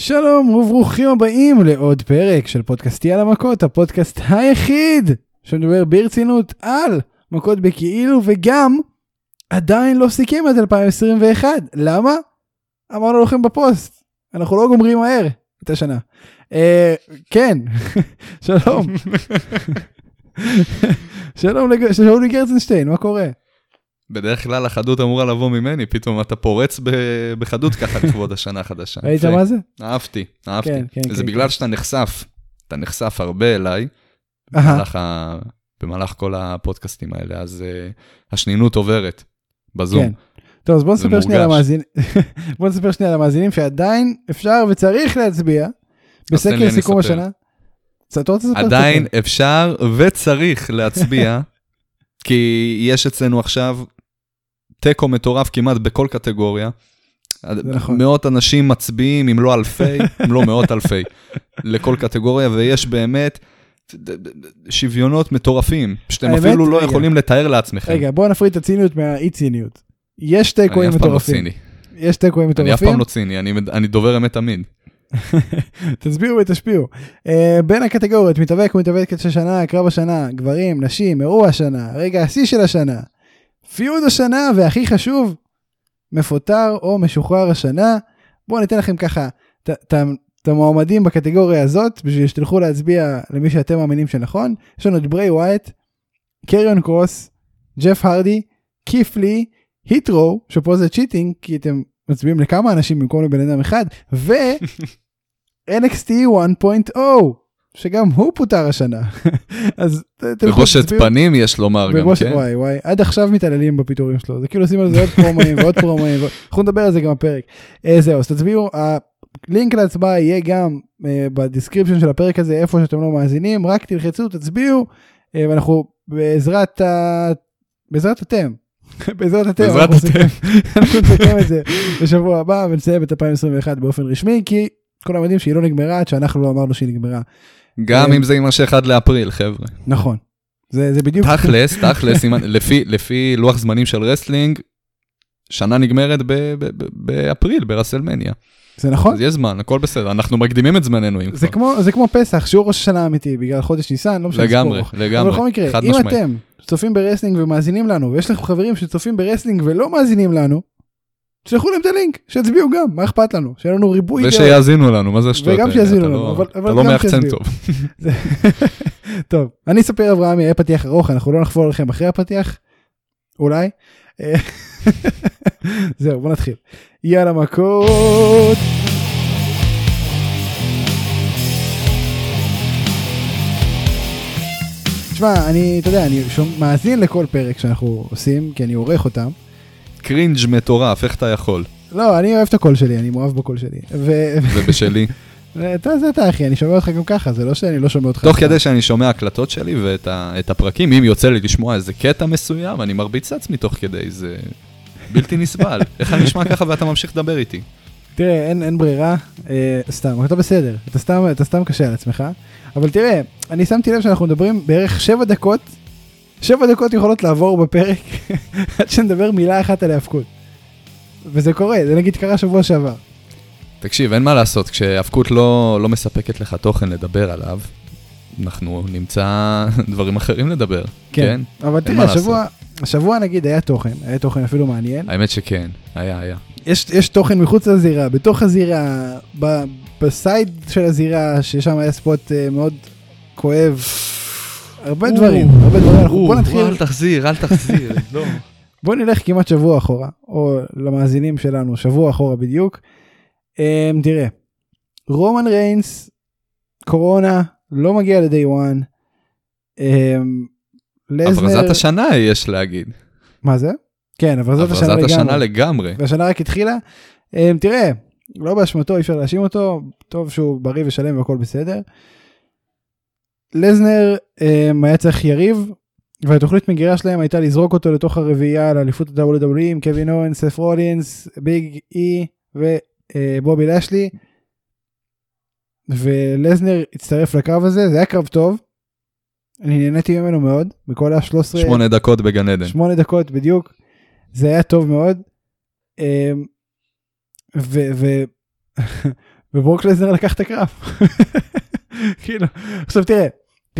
שלום וברוכים הבאים לעוד פרק של פודקאסטי על המכות, הפודקאסט היחיד שמדבר ברצינות על מכות בכאילו וגם עדיין לא סיכם את 2021. למה? אמרנו לכם בפוסט, אנחנו לא גומרים מהר את השנה. אה, כן, שלום. שלום לג- שלום לגרצנשטיין, מה קורה? בדרך כלל החדות אמורה לבוא ממני, פתאום אתה פורץ ב- בחדות ככה לכבוד השנה החדשה. ראית. מה זה? אהבתי, אהבתי. כן, כן, זה כן, בגלל כן. שאתה נחשף, אתה נחשף הרבה אליי, במהלך ה- במהלך כל הפודקאסטים האלה, אז אה, השנינות עוברת בזום. כן. טוב, אז בוא זה נספר שנייה. למאזינים, בוא נספר שנייה למאזינים שעדיין אפשר וצריך להצביע בסקר סיכום. השנה. אתה רוצה לספר עדיין? אפשר וצריך להצביע, כי יש אצלנו עכשיו תיקו מטורף כמעט בכל קטגוריה. נכון. מאות אנשים מצביעים, אם לא אלפי, אם לא מאות אלפי, לכל קטגוריה, ויש באמת שוויונות מטורפים, שאתם האמת, אפילו לא רגע. יכולים לתאר לעצמכם. רגע, בוא נפריד את הציניות מהאי ציניות. יש אני תיקואים אף פעם לא מטורפים. ציני. יש תיקואים אני אף מטורפים. פעם לא ציני, אני- אני דובר אמת תמיד. תצביעו ותשפיעו. אה, בין הקטגוריות, מתאבק ומתאבקת של השנה, קרב השנה, גברים, נשים, אירוע השנה, רגע השיא של השנה, feud השנה, והכי חשוב, מפוטר או משוחרר השנה. בואו ניתן לכם ככה את- המועמדים בקטגוריה הזאת, בשביל שתלכו להצביע למי שאתם מאמינים שנכון. יש לנו את בריי וואייט, קריון קרוס, ג'ף הרדי, קית' לי, היט רו, שפה זה cheating, כי אתם מצביעים לכמה אנשים במקום לבן אדם אחד, ו... NXT 1.0 שגם הוא פוטר השנה אז תלכו בבושת. פנים יש לומר גם, כן? וואי וואי עד עכשיו מתעללים בפיטורים שלו זה כאילו עושים על זה עוד פרומואים ועוד פרומואים אנחנו נדבר על זה גם בפרק אה, זהו אז תצביעו הלינק להצבעה יהיה גם אה, ב description של הפרק הזה איפה שאתם לא מאזינים רק תלחצו תצביעו אה, ואנחנו בעזרת ה... בעזרת אתם. בעזרת אתם, בעזרת אתם. אנחנו נסכם את זה בשבוע הבא ונסיים את 2021 באופן רשמי כי כולם יודעים שהיא לא נגמרה עד שאנחנו לא אמרנו שהיא נגמרה. גם אה, אם זה יימשך עד לאפריל, חבר'ה. נכון. זה זה בדיוק תכלס, תכלס, אם לפי- לפי לוח זמנים של wrestling, שנה נגמרת ב- ב- ב- באפריל, ברסלמניה. זה נכון. אז יש זמן, הכל בסדר, אנחנו מקדימים את זמננו זה. כמו זה כמו פסח שהוא ראש השנה האמיתי בגלל חודש ניסן לא משנה לגמרי, ספור. אבל לגמרי, בכל מקרה אם. אתם צופים ב wrestling ומאזינים לנו ויש לכם חברים שצופים ב wrestling ולא מאזינים לנו. שלחו להם את הלינק שיצביעו גם מה אכפת לנו שיהיה לנו ריבוי. ושיאזינו לנו, מה זה השטויות וגם האלה? שיאזינו אתה לנו, לא- אבל- אתה אבל לא גם מאחצן שיצביעו. טוב. טוב אני אספר אברהם יהיה פתיח ארוך אנחנו לא נחפור לכם אחרי הפתיח אולי. זהו בוא נתחיל. יאללה מכות. תשמע אני אתה יודע אני מאזין לכל פרק שאנחנו עושים כי אני עורך אותם. קרינג' מטורף, איך אתה יכול? לא אני אוהב את הקול שלי אני מאוהב בקול שלי. ו- ובשלי. אתה זה אתה אחי אני שומע אותך גם ככה זה לא שאני לא שומע אותך. תוך. כדי שאני שומע הקלטות שלי ואת הפרקים, אם יוצא לי לשמוע איזה קטע מסוים, אני מרביץ לעצמי תוך כדי, זה בלתי נסבל. איך אני נשמע ככה ואתה ממשיך לדבר איתי? תראה, אין, אין ברירה, אה, סתם, אתה בסדר, אתה סתם, אתה סתם קשה על עצמך, אבל תראה, אני שמתי לב שאנחנו מדברים בערך שבע דקות, שבע דקות יכולות לעבור בפרק עד שנדבר מילה אחת על ההאבקות. וזה קורה, זה נגיד קרה שבוע שעבר. תקשיב, אין מה לעשות, כשהאבקות לא, לא מספקת לך תוכן לדבר עליו, אנחנו נמצא דברים אחרים לדבר, כן? אבל אין תראה, השבוע, השבוע נגיד היה תוכן, היה תוכן אפילו מעניין. האמת שכן, היה, היה. יש, יש תוכן מחוץ לזירה, בתוך הזירה, ב, בסייד של הזירה, ששם היה ספוט אה, מאוד כואב. הרבה דברים, הרבה דברים, בוא נתחיל, אל תחזיר, אל תחזיר, לא. בוא נלך כמעט שבוע אחורה, או למאזינים שלנו, שבוע אחורה בדיוק. Um, תראה, רומן ריינס, קורונה, לא מגיע ל-day one. Um, לזנר, הברזת השנה יש להגיד. מה זה? כן, הברזת השנה הברזת השנה לגמרי. לגמרי. והשנה רק התחילה. Um, תראה, לא באשמתו, אי אפשר להאשים אותו, טוב שהוא בריא ושלם והכל בסדר. לזנר um, היה צריך יריב, והתוכנית מגירה שלהם הייתה לזרוק אותו לתוך הרביעייה לאליפות ה-WWE עם קווין אורן, סף רולינס, ביג אי ובובי לשלי. ולזנר הצטרף לקרב הזה, זה היה קרב טוב. אני נהניתי ממנו מאוד, בכל ה-13... שמונה דקות בגן עדן. שמונה דקות בדיוק. זה היה טוב מאוד. אמ, ו... ו... וברוק לזנר לקח את הקרב. כאילו, עכשיו תראה,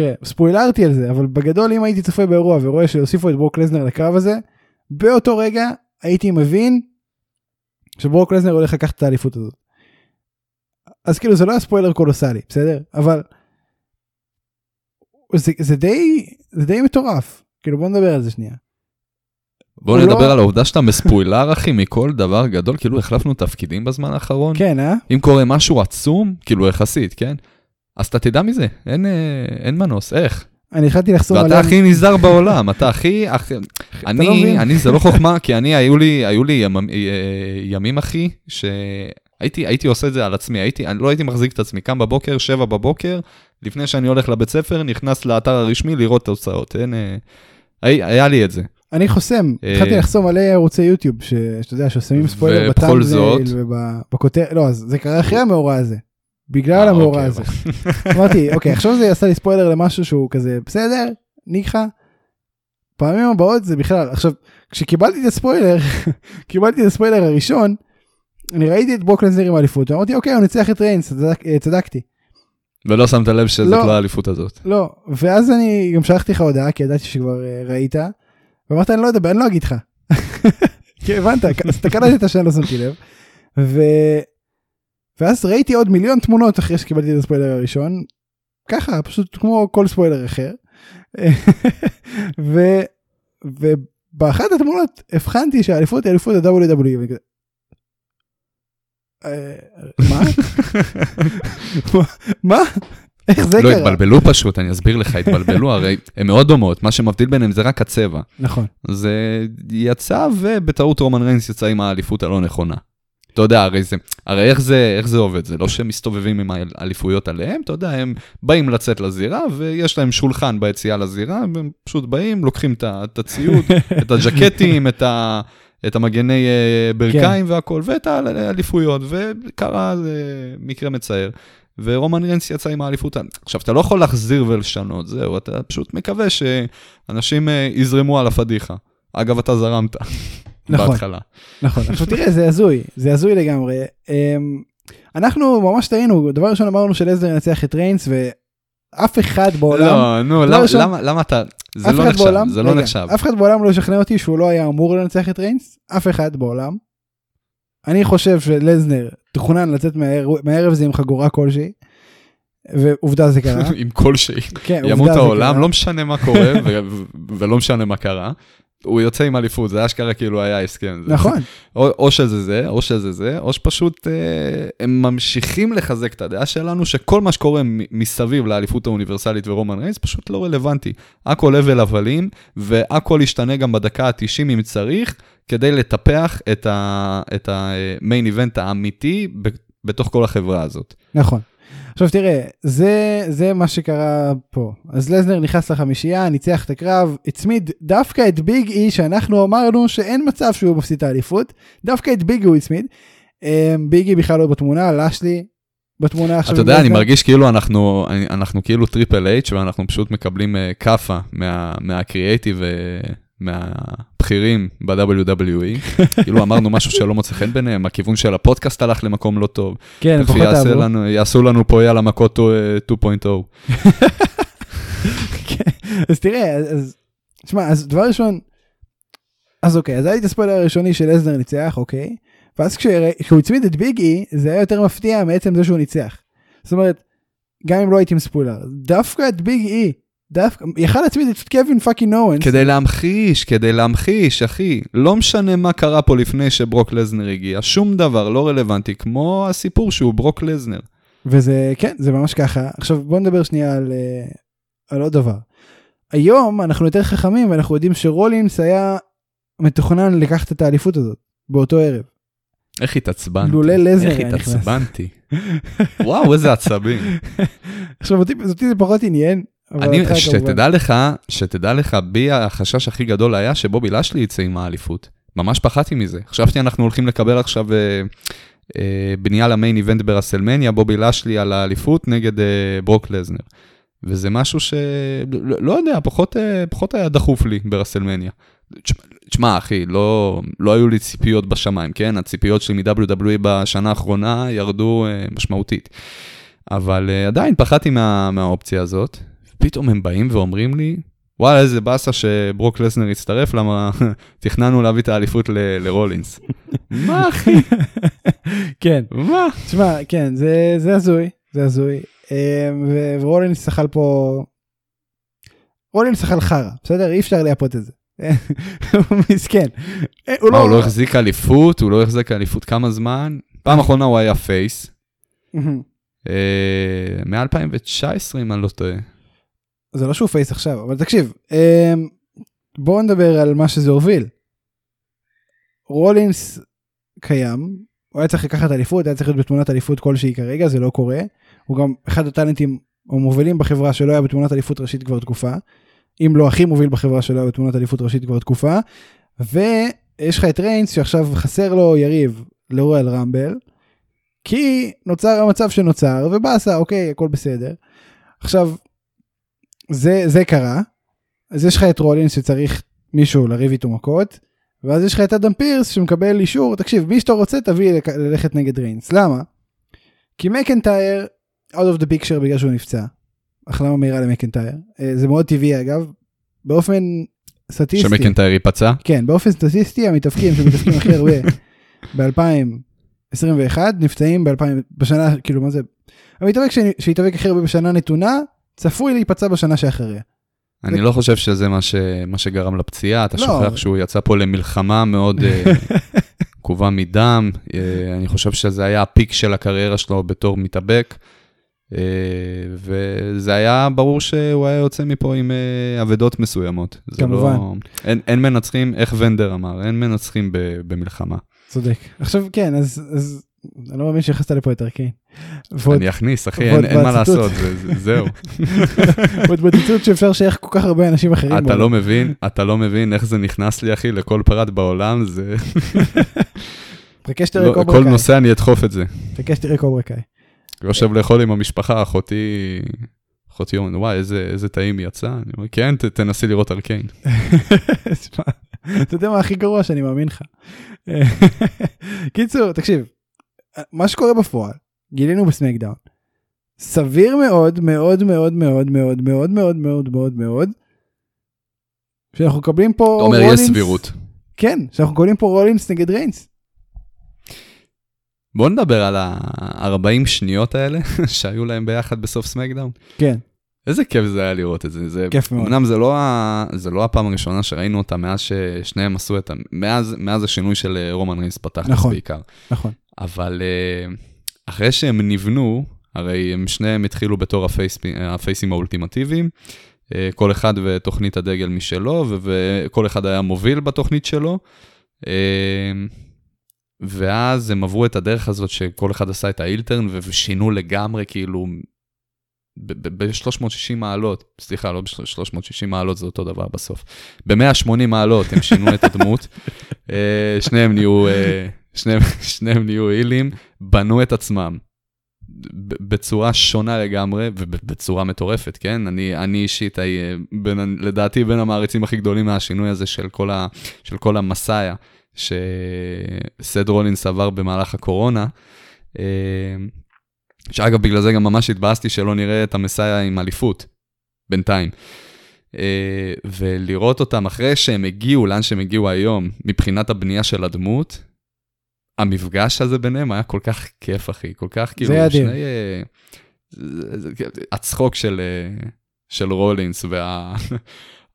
תראה, ספוילרתי על זה, אבל בגדול אם הייתי צופה באירוע ורואה שהוסיפו את ברוק לזנר לקרב הזה, באותו רגע הייתי מבין שברוק לזנר הולך לקחת את האליפות הזאת. אז כאילו זה לא היה ספוילר קולוסלי, בסדר? אבל זה, זה די, זה די מטורף. כאילו בוא נדבר על זה שנייה. בוא הוא נדבר לא- על העובדה שאתה מספוילר אחי מכל דבר גדול, כאילו החלפנו תפקידים בזמן האחרון. כן, אה? אם קורה משהו עצום, כאילו יחסית, כן? אז אתה תדע מזה, אין, אה, אין מנוס, איך? אני התחלתי לחסום ואתה עליהם. הכי נזהר בעולם, אתה הכי. לא אני. אני, זה לא חוכמה, כי אני, היו לי, היו לי ימ, אה, ימים, אחי, שהייתי הייתי עושה את זה על עצמי, הייתי, אני לא הייתי מחזיק את עצמי, קם בבוקר, שבע בבוקר, לפני שאני הולך לבית ספר, נכנס לאתר הרשמי לראות תוצאות, אין... אה, היה, לי את זה. אני חוסם, התחלתי לחסום מלא ערוצי יוטיוב, שאתה יודע, ששמים ספוילר בטאמזייל ובכותרת, לא, זה קרה אחרי המאורע הזה. בגלל אה, המאורע אוקיי, הזה. אמרתי, אוקיי, עכשיו זה עשה לי ספוילר למשהו שהוא כזה, בסדר, ניחא. פעמים הבאות זה בכלל, עכשיו, כשקיבלתי את הספוילר, קיבלתי את הספוילר הראשון, אני ראיתי את ברוק לזנר עם האליפות, אמרתי, אוקיי, הוא ניצח את ריינס, צדק- אה, צדקתי. ולא שמת לב שזאת לא. לא האליפות הזאת. לא, ואז אני גם שלחתי לך הודעה, כי ידעתי שכבר אה, ראית, ואמרת, אני לא אדבר, אני לא אגיד לך. כי הבנת, אז אתה קלטת שאני לא שמתי לב. ו... ואז ראיתי עוד מיליון תמונות אחרי שקיבלתי את הספוילר הראשון, ככה, פשוט כמו כל ספוילר אחר. ו... ובאחת התמונות הבחנתי שהאליפות היא אליפות ה-WWE. אה, מה? מה? איך זה לא קרה? התבלבלו פשוט, אני אסביר לך, התבלבלו, הרי הן מאוד דומות, מה שמבדיל ביניהם זה רק הצבע. נכון. זה יצא ובטעות רומן ריינס יצא עם האליפות הלא נכונה. אתה יודע, הרי זה, הרי איך זה, איך זה עובד? זה לא שהם מסתובבים עם האליפויות עליהם, אתה יודע, הם באים לצאת לזירה ויש להם שולחן ביציאה לזירה, והם פשוט באים, לוקחים את הציוד, את הג'קטים, את, ה, את המגני אה, ברכיים והכל, ואת האליפויות, וקרה זה מקרה מצער. ורומן ריינס יצא עם האליפות. עכשיו, אתה לא יכול להחזיר ולשנות, זהו, אתה פשוט מקווה שאנשים אה, יזרמו על הפדיחה. אגב, אתה זרמת. נכון. בהתחלה. נכון, עכשיו תראה, זה הזוי, זה הזוי לגמרי. אמ, אנחנו ממש טעינו, דבר ראשון אמרנו שלזר ינצח את ריינס, ואף אחד בעולם, לא, נו, למה- ראשון- למה למה אתה... זה לא נחשב, בעולם, זה לא רגע, נחשב. אף אחד בעולם לא ישכנע אותי שהוא לא היה אמור לנצח את ריינס, אף אחד בעולם. אני חושב שלזנר תוכנן לצאת מהערב- מהערב הזה עם חגורה כלשהי, ועובדה זה קרה. עם כלשהי. כן, ימות עובדה זה העולם, קרה. לא משנה מה קורה ולא משנה מה קרה. הוא יוצא עם אליפות, זה אשכרה כאילו היה הסכם. זה- נכון, או, או שזה זה, או שזה זה, או שפשוט אה, הם ממשיכים לחזק את הדעה שלנו שכל מה שקורה מסביב לאליפות האוניברסלית ורומן ריינס פשוט לא רלוונטי. הכל הבל הבלים, והכל ישתנה גם בדקה ה-90 אם צריך, כדי לטפח את המיין איבנט האמיתי ב- בתוך כל החברה הזאת. נכון. עכשיו תראה, זה, זה מה שקרה פה. אז לזנר נכנס לחמישייה, ניצח את הקרב, הצמיד דווקא את ביג אי, שאנחנו אמרנו שאין מצב שהוא מפסיד את האליפות, דווקא את ביג הוא הצמיד. אמ, ביג אי בכלל לא בתמונה, לאשלי בתמונה עכשיו. אתה יודע, אני. מרגיש כאילו אנחנו, אנחנו כאילו טריפל אייץ' ואנחנו פשוט מקבלים אה, כאפה מה- מהקריאייטיב ומהבכירים ב-WWE. כאילו אמרנו משהו שלא מוצא חן בעיניהם, הכיוון של הפודקאסט הלך למקום לא טוב. כן, הם פחות אהבו. לנו- יעשו לנו פה יאללה מכות אה, 2.0. כן, אז תראה, אז- תשמע, אז דבר ראשון, אז אוקיי, אז היה לי את הספוילר הראשוני של לזנר ניצח, אוקיי, ואז כשהוא הצמיד את ביג אי, זה היה יותר מפתיע מעצם זה שהוא ניצח. זאת אומרת, גם אם לא הייתי עם ספוילר, דווקא את ביג אי, דווקא, יכל להצמיד את קווין פאקינג אורנס, כדי להמחיש, כדי להמחיש, אחי. לא משנה מה קרה פה לפני שברוק לזנר הגיע, שום דבר לא רלוונטי, כמו הסיפור שהוא ברוק לזנר. וזה, כן, זה ממש ככה. עכשיו בוא נדבר שנייה על, אה, על עוד דבר. היום אנחנו יותר חכמים ואנחנו יודעים שרולינס היה מתוכנן לקחת את האליפות הזאת, באותו ערב. איך התעצבנתי. לולא לזנר איך היה נכנס. התעצבנתי. וואו, איזה עצבים. עכשיו אותי, אותי זה פחות עניין. אני. שתדע לך, שתדע לך, בי החשש הכי גדול היה שבובי לשלי יצא עם האליפות. ממש פחדתי מזה. חשבתי אנחנו הולכים לקבל עכשיו אה, אה, בנייה למיין איבנט ברסלמניה, בובי לשלי על האליפות נגד אה, ברוק לזנר. וזה משהו שלא לא יודע, פחות, אה, פחות היה דחוף לי ברסלמניה. תשמע, אחי, לא, לא היו לי ציפיות בשמיים, כן? הציפיות שלי מ-WWE בשנה האחרונה ירדו משמעותית. אבל עדיין פחדתי מה, מהאופציה הזאת. פתאום הם באים ואומרים לי, וואלה, איזה באסה שברוק לסנר יצטרף, למה תכננו להביא את האליפות ל- לרולינס. מה, אחי? כן, מה? תשמע, כן, זה זה הזוי, זה הזוי. אה, ו- ורולינס אכל פה... רולינס אכל חרא, בסדר? אי אפשר לייפות את זה. הוא מסכן. אה, הוא מה, הוא לא החזיק אליפות? הוא לא החזיק אליפות כמה זמן? פעם אחרונה הוא היה face. אה, מ-2019 אם אני לא טועה. זה לא שהוא face עכשיו, אבל תקשיב, אה, בואו נדבר על מה שזה הוביל. רולינס קיים, הוא היה צריך לקחת אליפות, היה צריך להיות בתמונת אליפות כלשהי כרגע, זה לא קורה. הוא גם אחד הטאלנטים המובילים בחברה שלא היה בתמונת אליפות ראשית כבר תקופה. אם לא הכי מוביל בחברה שלא היה בתמונת אליפות ראשית כבר תקופה. ויש לך את ריינס שעכשיו חסר לו יריב לרואל רמבל. כי נוצר המצב שנוצר ובאסה אוקיי הכל בסדר. עכשיו זה זה קרה. אז יש לך את רולינס שצריך מישהו לריב איתו מכות. ואז יש לך את אדם פירס שמקבל אישור תקשיב מי שאתה רוצה תביא לק- ללכת נגד ריינס למה? כי מקנטייר out of the picture בגלל שהוא נפצע. החלמה מהירה למקנטייר אה, זה מאוד טבעי אגב באופן סטטיסטי שמקנטייר ייפצע? כן באופן סטטיסטי המתאבקים שמתאבקים הכי הרבה ב-2021 נפצעים ב-2000 בשנה כאילו מה זה המתאבק שהתאבק הכי הרבה בשנה נתונה צפוי להיפצע בשנה שאחריה. אני לא חושב שזה מה, ש... מה שגרם לפציעה, אתה לא. שוכח שהוא יצא פה למלחמה מאוד אה, עקובה מדם, אה, אני חושב שזה היה הפיק של הקריירה שלו בתור מתאבק, אה, וזה היה ברור שהוא היה יוצא מפה עם אבדות מסוימות. זה כמובן. לא... אין, אין מנצחים, איך ונדר אמר, אין מנצחים ב... במלחמה. צודק עכשיו כן אז אז אני לא מאמין שהכנסת לפה את. ועוד אני אכניס, אחי, אין, מה. לעשות, זה, זה, זהו. ועוד בציטוט שאפשר לשייך כל כך הרבה אנשים אחרים. אתה. לא מבין, אתה לא מבין איך זה נכנס לי, אחי, לכל פרט בעולם, זה... חכה שתראה לא, קוברה כל. נושא אני אדחוף את זה. חכה שתראה קוברה קאי. יושב לאכול עם המשפחה, אחותי, אחותי אומרת, וואי, איזה, טעים יצאה. אני אומר, כן, תנסי לראות ארקיין. אתה יודע מה הכי גרוע שאני מאמין לך. קיצור תקשיב מה שקורה בפועל גילינו בסמקדאון. סביר מאוד מאוד מאוד מאוד מאוד מאוד מאוד מאוד מאוד מאוד. שאנחנו מקבלים פה אתה אומר, יש סבירות. כן שאנחנו מקבלים פה רולינס נגד ריינס. בוא נדבר על ה-40 שניות האלה שהיו להם ביחד בסוף סמקדאון. כן איזה כיף זה היה לראות את זה. זה כיף מאוד. אמנם זה לא, ה... זה לא הפעם הראשונה שראינו אותה מאז ששניהם עשו את ה... מאז, מאז השינוי של אה, רומן ריינס פתח נכון. בעיקר. נכון אבל אה, אחרי שהם נבנו, הרי הם שניהם התחילו בתור הפייס, הפייסים האולטימטיביים, אה, כל אחד ותוכנית הדגל משלו, וכל אחד היה מוביל בתוכנית שלו. ואז הם עברו את הדרך הזאת שכל אחד עשה את האילטרן ושינו לגמרי כאילו ב-360 מעלות, סליחה, לא ב-360 מעלות, זה אותו דבר בסוף. ב-180 מעלות הם שינו את הדמות, אה, שניהם נהיו, אה, שניהם, שניהם נהיו הילים, בנו את עצמם בצורה שונה לגמרי ובצורה מטורפת, כן? אני, אני אישית, אה, בין, לדעתי בין המעריצים הכי גדולים מהשינוי הזה של כל, ה, של כל המסאיה שסד רולינס עבר במהלך הקורונה. שאגב, בגלל זה גם ממש התבאסתי שלא נראה את המסאיה עם אליפות, בינתיים. אה, ולראות אותם אחרי שהם הגיעו לאן שהם הגיעו היום, מבחינת הבנייה של הדמות, המפגש הזה ביניהם היה כל כך כיף, אחי, כל כך כאילו, אדיר. שני... אה, זה- זה- הצחוק של, אה, של רולינס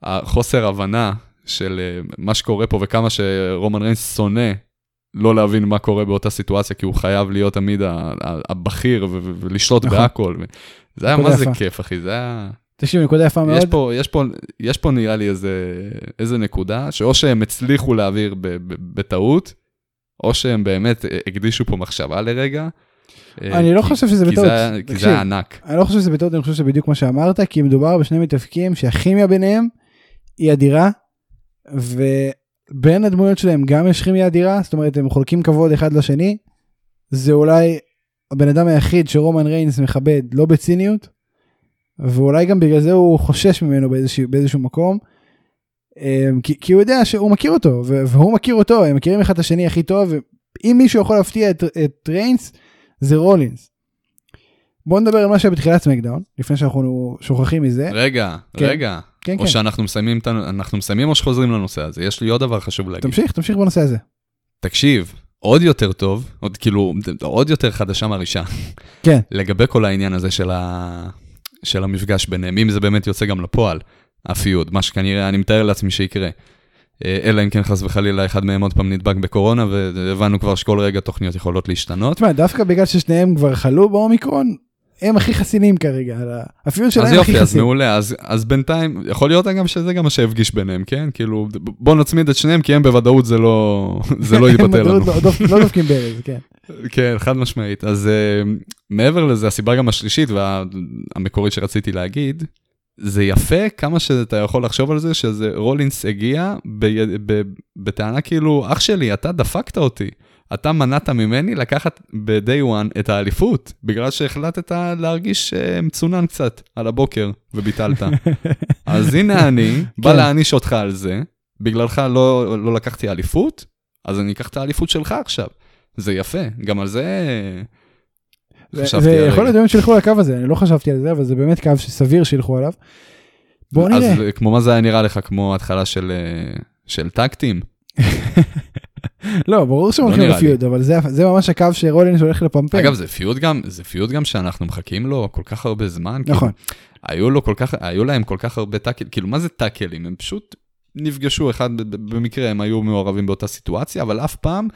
והחוסר הבנה של מה שקורה פה וכמה שרומן ריינס שונא לא להבין מה קורה באותה סיטואציה, כי הוא חייב להיות תמיד הבכיר ולשלוט נכון. בהכל. זה היה מה זה. כיף, אחי, זה היה... תקשיב נקודה יפה יש מאוד. פה, יש, פה, יש פה נראה לי איזה, איזה נקודה, שאו שהם הצליחו להעביר בטעות, או שהם באמת הקדישו פה מחשבה לרגע. אני לא חושב שזה בטעות. כי. זה היה ענק. אני לא חושב שזה בטעות, אני חושב שזה בדיוק מה שאמרת, כי מדובר בשני מתאבקים שהכימיה ביניהם היא אדירה, ובין הדמויות שלהם גם יש כימיה אדירה, זאת אומרת הם חולקים כבוד אחד לשני. זה אולי הבן אדם היחיד שרומן ריינס מכבד, לא בציניות, ואולי גם בגלל זה הוא חושש ממנו באיזשהו, באיזשהו מקום. אה, כי, כי הוא יודע שהוא מכיר אותו, והוא מכיר אותו, הם מכירים אחד את השני הכי טוב, ואם מישהו יכול להפתיע את, את ריינס, זה רולינס. בוא נדבר על מה שהיה בתחילת סמקדאון, לפני שאנחנו שוכחים מזה. רגע, כן. רגע. כן, או כן, שאנחנו מסיימים, אנחנו מסיימים או שחוזרים לנושא הזה? יש לי עוד דבר חשוב להגיד. תמשיך, תמשיך בנושא הזה. תקשיב, עוד יותר טוב, עוד כאילו, עוד יותר חדשה מרעישה, כן, לגבי כל העניין הזה של, ה... של המפגש ביניהם, אם זה באמת יוצא גם לפועל, הפיוד, מה שכנראה, אני מתאר לעצמי שיקרה. אה, אלא אם כן חס וחלילה אחד מהם עוד פעם נדבק בקורונה, והבנו כבר שכל רגע תוכניות יכולות להשתנות. תשמע, דווקא בגלל ששניהם כבר חלו באומיקרון, הם הכי חסינים כרגע, על ה- הפיוט שלהם אז הכי יופי, אז. מעולה, אז, אז בינתיים, יכול להיות אגב שזה גם מה שהפגיש ביניהם, כן? כאילו, בוא נצמיד את שניהם, כי הם בוודאות זה לא, זה לא בוודאות לנו. לא דופ- לא דופקים ברז, כן. כן, חד משמעית. אז uh, מעבר לזה, הסיבה גם השלישית והמקורית שרציתי להגיד, זה יפה כמה שאתה יכול לחשוב על זה, שזה רולינס הגיע ב, ב, בטענה כאילו, אח שלי, אתה דפקת אותי. אתה מנעת ממני לקחת ב-day one את האליפות, בגלל שהחלטת להרגיש uh, מצונן קצת על הבוקר וביטלת. אז הנה אני, בא כן. להעניש אותך על זה, בגללך לא, לא לקחתי אליפות, אז אני אקח את האליפות שלך עכשיו. זה יפה, גם על זה חשבתי זה. יכול להיות באמת שילכו לקו הזה, אני לא חשבתי על זה, אבל זה באמת קו שסביר שילכו עליו. בוא נראה. אז כמו מה זה היה נראה לך, כמו התחלה של, אה, של טקטים? לא, ברור שהם לא הולכים נראה לי. לפיוד, אבל זה- זה ממש הקו שרולינס הולך לפמפם. אגב, זה פיוט גם, זה פיוט גם שאנחנו מחכים לו כל כך הרבה זמן. כאילו, נכון. היו, לו כל כך, היו להם כל כך הרבה טאקלים, כאילו מה זה טאקלים? הם פשוט נפגשו אחד, במקרה הם היו מעורבים באותה סיטואציה, אבל אף פעם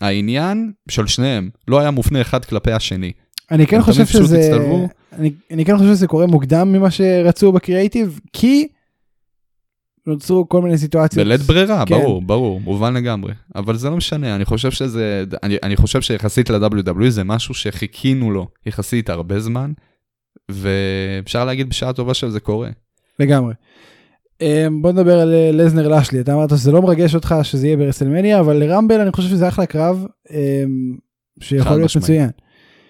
העניין של שניהם לא היה מופנה אחד כלפי השני. אני כן חושב שזה. אני, אני כן חושב שזה קורה מוקדם ממה שרצו בקריאייטיב, כי נוצרו כל מיני סיטואציות. בלית ברירה, כן. ברור, ברור, מובן לגמרי. אבל זה לא משנה, אני חושב שזה, אני, אני חושב שיחסית ל-WWE זה משהו שחיכינו לו יחסית הרבה זמן, ואפשר להגיד בשעה טובה שזה קורה. לגמרי. אמ, בוא נדבר על אה, לזנר לשלי, אתה אמרת שזה לא מרגש אותך שזה יהיה ברסלמניה, אבל לרמבל אני חושב שזה אחלה קרב אמ, שיכול להיות משמעית. מצוין.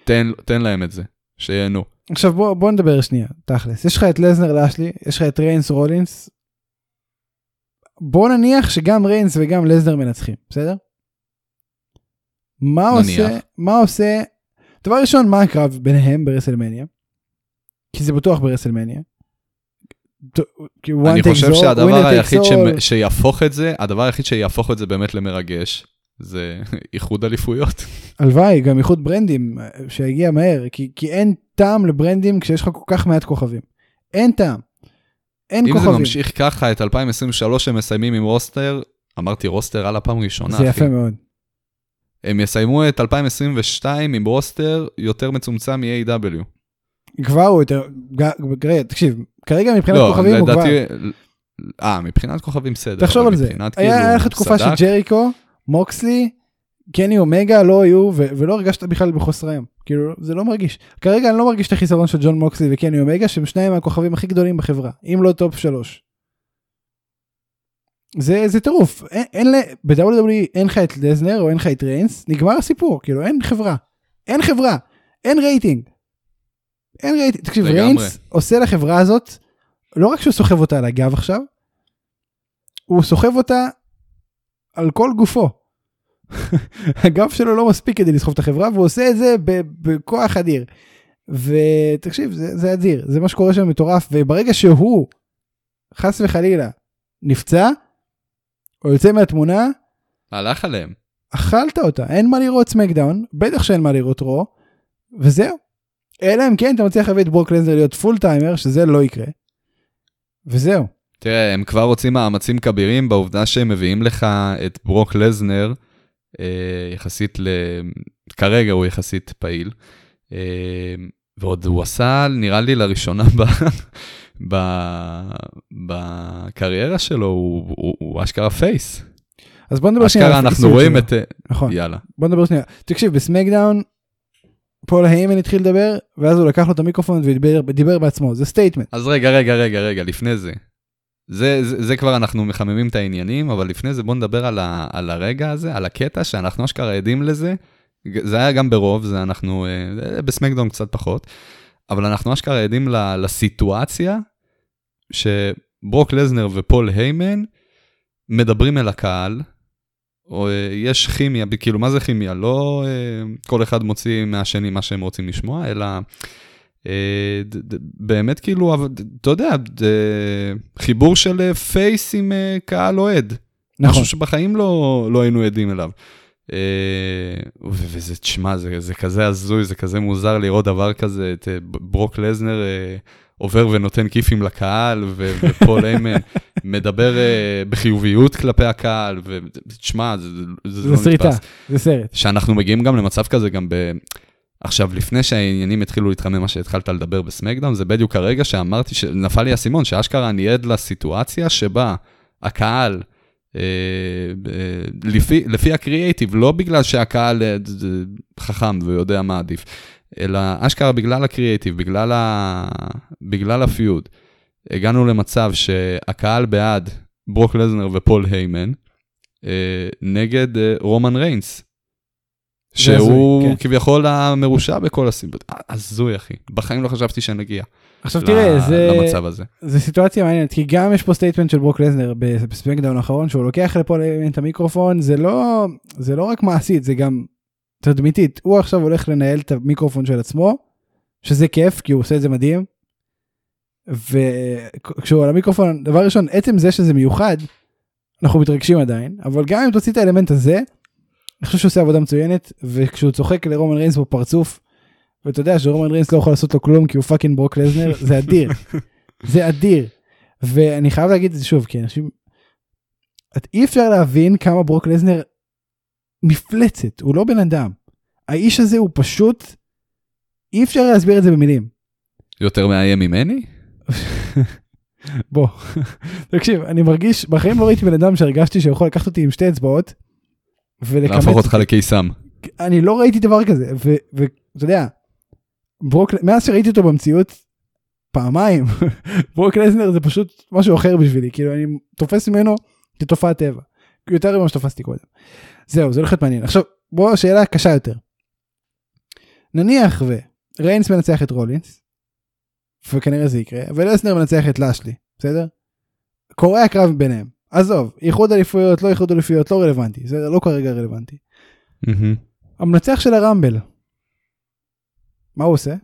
תן, תן להם את זה, שיהנו. עכשיו בוא, בוא נדבר שנייה, תכלס. יש לך את לזנר לשלי, יש לך את ריינס רולינס. בוא נניח שגם ריינס וגם לזנר מנצחים, בסדר? מה נניח. עושה, מה עושה, דבר ראשון, מה הקרב ביניהם ברסלמניה? כי זה בטוח ברסלמניה. אני חושב שהדבר היחיד. שיהפוך את זה, הדבר היחיד שיהפוך את זה באמת למרגש, זה איחוד אליפויות. הלוואי, גם איחוד ברנדים אה, שיגיע מהר, כי, כי אין טעם לברנדים כשיש לך כל כך מעט כוכבים. אין טעם. אין אם זה כוכבים. ממשיך ככה, את 2023 הם מסיימים עם רוסטר, אמרתי רוסטר על הפעם הראשונה, זה אחי. יפה מאוד. הם יסיימו את 2022 עם roster יותר מצומצם מ-AEW. כבר הוא יותר, ג- רגע, תקשיב, כרגע מבחינת לא, כוכבים הוא כבר, אה, מבחינת כוכבים בסדר. תחשוב על זה, היה כאילו היה לך תקופה סדק, שג'ריקו, מוקסלי, קני אומגה לא היו, ו- ולא הרגשת בכלל בחוסריהם, כאילו זה לא מרגיש. כרגע אני לא מרגיש את החיסרון של ג'ון מוקסלי וקני אומגה, שהם שניים מהכוכבים הכי גדולים בחברה, אם לא top שלוש. זה זה טירוף, אין, אין, ל- ב-WWE אין לך את לזנר או אין לך את ריינס, נגמר הסיפור, כאילו אין חברה, אין חברה, אין רייטינג. אין רייטינג, תקשיב, לגמרי. ריינס עושה לחברה הזאת, לא רק שהוא סוחב אותה על הגב עכשיו, הוא סוחב אותה על כל גופו. הגב שלו לא מספיק כדי לסחוב את החברה והוא עושה את זה בכוח אדיר. ותקשיב זה, זה אדיר זה מה שקורה שם מטורף וברגע שהוא חס וחלילה נפצע או יוצא מהתמונה הלך עליהם. אכלת אותה אין מה לראות SmackDown בטח שאין מה לראות Raw וזהו. אלא אם כן אתה מצליח להביא את ברוק לנזר להיות full timer שזה לא יקרה. וזהו. תראה, הם כבר רוצים מאמצים כבירים בעובדה שהם מביאים לך את ברוק לזנר, יחסית ל... כרגע הוא יחסית פעיל. אה, ועוד הוא עשה, נראה לי, לראשונה ב... ב... בקריירה שלו, הוא, הוא, הוא אשכרה face. אז בוא נדבר שנייה. אשכרה אנחנו רואים. את... אה, נכון. יאללה. בוא נדבר שנייה. תקשיב, ב SmackDown, פול היימן התחיל לדבר, ואז הוא לקח לו את המיקרופון ודיבר דיבר בעצמו, זה statement. אז רגע, רגע, רגע, רגע, לפני זה. זה, זה, זה כבר אנחנו מחממים את העניינים, אבל לפני זה בוא נדבר על, ה, על הרגע הזה, על הקטע שאנחנו אשכרה עדים לזה. זה היה גם ברוב, זה אנחנו, אה, בסמקדון קצת פחות, אבל אנחנו אשכרה עדים לסיטואציה, ברוק לזנר ופול היימן מדברים אל הקהל, או אה, יש כימיה, כאילו מה זה כימיה? לא אה, כל אחד מוציא מהשני מה שהם רוצים לשמוע, אלא אה, באמת כאילו, אתה יודע, ד, חיבור של אה, פייס עם אה, קהל אוהד. נכון. משהו שבחיים לא, לא היינו עדים אליו. אה, וזה, תשמע, זה, זה כזה הזוי, זה כזה מוזר לראות דבר כזה, את אה, ברוק לזנר אה, עובר ונותן כיפים לקהל, ו- ופול איימן מדבר אה, בחיוביות כלפי הקהל, ותשמע, זה, זה, זה זה לא סריטה, נתפס. זה סרט. שאנחנו מגיעים גם למצב כזה גם ב... עכשיו, לפני שהעניינים התחילו להתחמם, מה שהתחלת לדבר בסמקדאון, זה בדיוק הרגע שאמרתי, שנפל לי האסימון, שאשכרה אני עד לסיטואציה שבה הקהל, אה, אה, לפי, לפי הקריאייטיב, לא בגלל שהקהל אה, חכם ויודע מה עדיף, אלא אשכרה בגלל הקריאייטיב, בגלל, ה, בגלל הפיוד, הגענו למצב שהקהל בעד ברוק לזנר ופול היימן, אה, נגד אה, רומן ריינס. שהוא כן. כביכול המרושע בכל הסיבות. הזוי, אחי. בחיים לא חשבתי שנגיע עכשיו ל- תראה, זה... למצב הזה. זה סיטואציה מעניינת כי גם יש פה statement של ברוק לזנר ב SmackDown האחרון שהוא לוקח לפול את המיקרופון זה לא זה לא רק מעשית זה גם תדמיתית הוא עכשיו הולך לנהל את המיקרופון של עצמו שזה כיף כי הוא עושה את זה מדהים. וכשהוא על המיקרופון דבר ראשון עצם זה שזה מיוחד אנחנו מתרגשים עדיין אבל גם אם תוציא את האלמנט הזה. אני חושב שהוא עושה עבודה מצוינת וכשהוא צוחק לרומן ריינס בפרצוף. ואתה יודע שרומן ריינס לא יכול לעשות לו כלום כי הוא fucking ברוק לזנר זה אדיר. זה אדיר. ואני חייב להגיד את זה שוב כי אנשים את- אי אפשר להבין כמה ברוק לזנר מפלצת הוא לא בן אדם. האיש הזה הוא פשוט אי אפשר להסביר את זה במילים. יותר מאיים ממני? בוא תקשיב אני מרגיש בחיים לא ראיתי בן אדם שהרגשתי שיכול לקחת אותי עם שתי אצבעות. ולכמת להפוך אותך לקיסם. אני לא ראיתי דבר כזה ואתה יודע ברוק מאז שראיתי אותו במציאות פעמיים ברוק לזנר זה פשוט משהו אחר בשבילי כאילו אני תופס ממנו כתופעת טבע יותר ממה שתפסתי קודם. זהו זה הולך להיות מעניין עכשיו בוא שאלה קשה יותר. נניח וריינס מנצח את רולינס וכנראה זה יקרה ולסנר מנצח את לאשלי בסדר? קורה הקרב ביניהם עזוב איחוד אליפויות לא איחוד אליפויות לא רלוונטי זה לא כרגע רלוונטי. המנצח של ה Rumble. מה הוא עושה?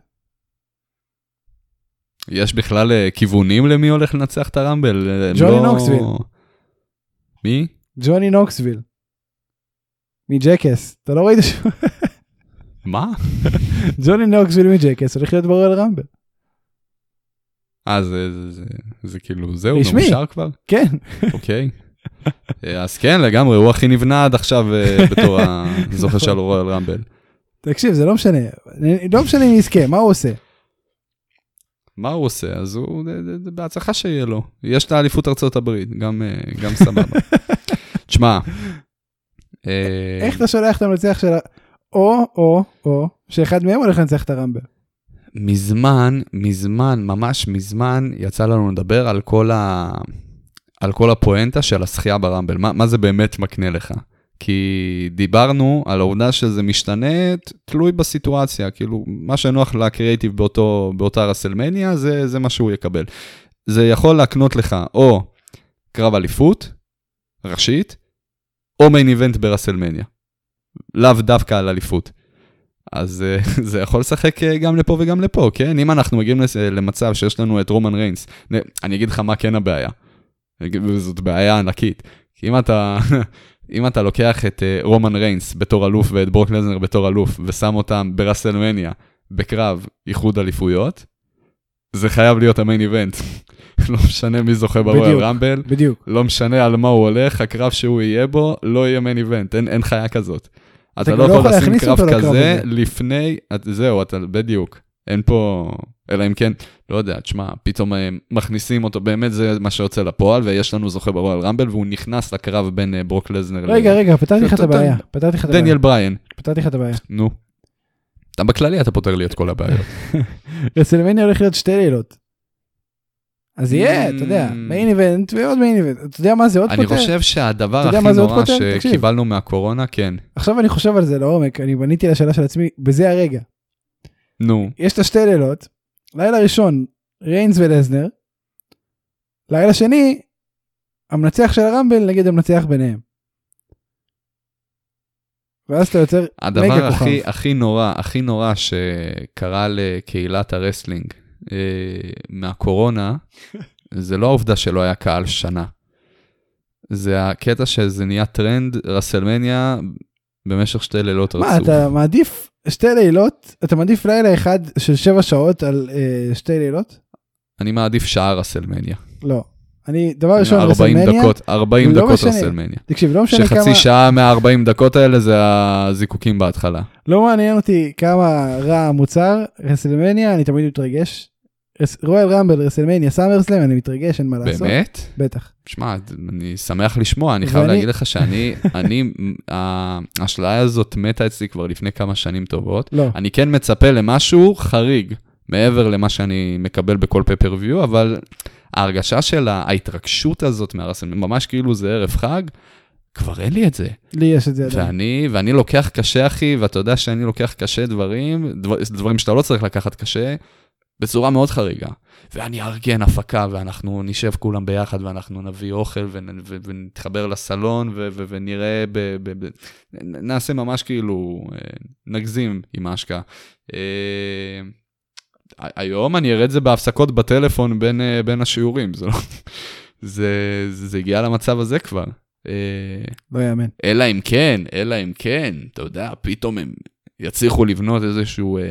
יש בכלל אה, כיוונים למי הולך לנצח את ה Rumble? אה, הם ג'וני לא- נוקסוויל. מי? ג'וני נוקסוויל. מ Jackass. אתה לא ראית ש... מה? ג'וני נוקסוויל מ Jackass הולך להיות ב Royal Rumble. אה, זה, זה, זה, זה כאילו, זהו, רשמי. מאושר כבר? כן. אוקיי. אה, אז כן, לגמרי, הוא הכי נבנה עד עכשיו אה, בתור הזוכה נכון. של רויאל רמבל. תקשיב זה לא משנה. לא משנה מי יזכה מה הוא עושה. מה הוא עושה? אז הוא, זה- זה- זה בהצלחה שיהיה לו. יש את האליפות ארצות הברית, גם, אה, גם סבבה. תשמע, אה, איך אתה שולח את המנצח של ה... או או או שאחד מהם הולך לנצח את הרמבל. מזמן, מזמן, ממש מזמן, יצא לנו לדבר על כל, ה... על כל הפואנטה של השחייה ברמבל. מה, מה זה באמת מקנה לך? כי דיברנו על העובדה שזה משתנה תלוי בסיטואציה, כאילו, מה שנוח לקריאיטיב באותו, באותה רסלמניה, זה, זה מה שהוא יקבל. זה יכול להקנות לך או קרב אליפות ראשית, או מיין איבנט ברסלמניה. לאו דווקא על אליפות. אז אה, זה יכול לשחק אה, גם לפה וגם לפה, כן? אם אנחנו מגיעים למצב שיש לנו את רומן ריינס, אני אגיד לך מה כן הבעיה. זאת בעיה ענקית. כי אם אתה, אם אתה לוקח את אה, רומן ריינס בתור אלוף ואת ברוק לזנר בתור אלוף, ושם אותם ב WrestleMania, בקרב איחוד אליפויות, זה חייב להיות ה main event. לא משנה מי זוכה ב Royal. Rumble, בדיוק. לא משנה על מה הוא הולך, הקרב שהוא יהיה בו לא יהיה main event, אין, אין חיה כזאת. אתה לא לא יכול לשים קרב כזה הזה. לפני, את, זהו, אתה בדיוק, אין פה, אלא אם כן, לא יודע, תשמע, פתאום אה, מכניסים אותו, באמת זה מה שיוצא לפועל, ויש לנו זוכה ב Royal Rumble, והוא נכנס לקרב בין אה, ברוק לזנר רגע רגע פתרתי לך את הבעיה. פתרתי לך את הבעיה. דניאל בריין, פתרתי לך את הבעיה. נו. אתה בכללי, אתה פותר לי את כל הבעיות. WrestleMania הולך להיות שתי לילות. אז יהיה, אתה יודע, Mm. main event ועוד main event. אתה יודע מה זה עוד אני פותר? חושב שהדבר הכי נורא פותר? תקשיב. שקיבלנו מהקורונה, כן. עכשיו אני חושב על זה לעומק, אני עניתי לשאלה של עצמי, בזה הרגע. נו, יש את השתי לילות, לילה ראשון, ריינס ולזנר, לילה שני, המנצח של ה Rumble נגד המנצח ביניהם. ואז אתה יוצר מגה הדבר כוכב. הכי, הכי נורא, הכי נורא שקרה לקהילת ה wrestling אה, מהקורונה, זה לא העובדה שלא היה קהל שנה. זה הקטע שזה נהיה טרנד, WrestleMania במשך שתי לילות רצוף. מה, אתה מעדיף שתי לילות? אתה מעדיף לילה אחד של שבע שעות על אה, שתי לילות? אני מעדיף שעה WrestleMania. לא. אני, דבר ראשון, 40 WrestleMania, דקות, 40 לא דקות משנה. WrestleMania. תקשיב, לא משנה כמה, שחצי שעה מה-40 דקות האלה זה הזיקוקים בהתחלה. לא מעניין אותי כמה רע המוצר, WrestleMania, אני תמיד מתרגש. Royal Rumble, WrestleMania, SummerSlam, אני מתרגש, אין מה לעשות. באמת? בטח. שמע, אני שמח לשמוע, אני חייב ואני- להגיד לך שאני, אני, האשליה הזאת מתה אצלי כבר לפני כמה שנים טובות. לא. אני כן מצפה למשהו חריג, מעבר למה שאני מקבל בכל pay-per-view, אבל ההרגשה של ההתרגשות הזאת מהרסל, ממש כאילו זה ערב חג, כבר אין לי את זה. לי יש את זה עדיין. ואני, ואני לוקח קשה, אחי, ואתה יודע שאני לוקח קשה דברים, דבר, דברים שאתה לא צריך לקחת קשה, בצורה מאוד חריגה. ואני אארגן הפקה, ואנחנו נשב כולם ביחד, ואנחנו נביא אוכל, ונ- ו- ונתחבר לסלון, ו- ו- ונראה, ב- ב- ב- נעשה ממש כאילו, אה, נגזים עם ההשקעה. אה, היום אני אראה את זה בהפסקות בטלפון בין, אה, בין השיעורים, זה לא... זה, זה הגיע למצב הזה כבר. אה, לא יאמן. אלא אם כן, אלא אם כן, אתה יודע, פתאום הם יצליחו לבנות איזשהו אה,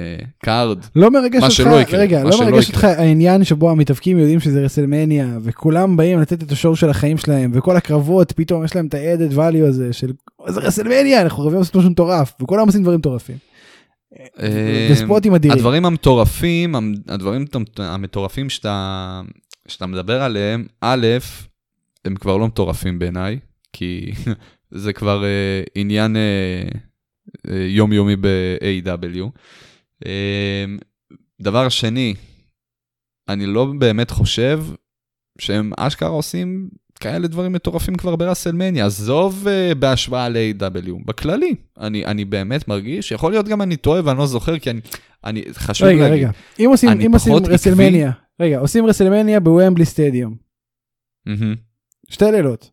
card. לא מרגש מה אותך, שלא יקרה, רגע, לא מרגש. אותך העניין שבו המתאבקים יודעים שזה WrestleMania, וכולם באים לתת את השור של החיים שלהם, וכל הקרבות, פתאום יש להם את ה-added value הזה של, זה WrestleMania, אנחנו חייבים לעשות משהו מטורף, וכולם עושים דברים מטורפים. אה, וספוטים אדירים. הדברים המטורפים, המ- הדברים המטורפים שאתה, שאתה מדבר עליהם, א', הם כבר לא מטורפים בעיניי, כי זה כבר אה, עניין אה, אה, יומיומי ב-AEW. אה, דבר שני, אני לא באמת חושב שהם אשכרה עושים כאלה דברים מטורפים כבר ב-WrestleMania, עזוב uh, בהשוואה ל-AEW, בכללי, אני, אני באמת מרגיש, יכול להיות גם אני טועה ואני לא זוכר, כי אני, אני חשוב רגע, להגיד. רגע, אם עושים, אני אם עושים פחות עקבי. רסלמניה, רגע, עושים WrestleMania ב-Wembley Stadium, מהמם, שתי לילות,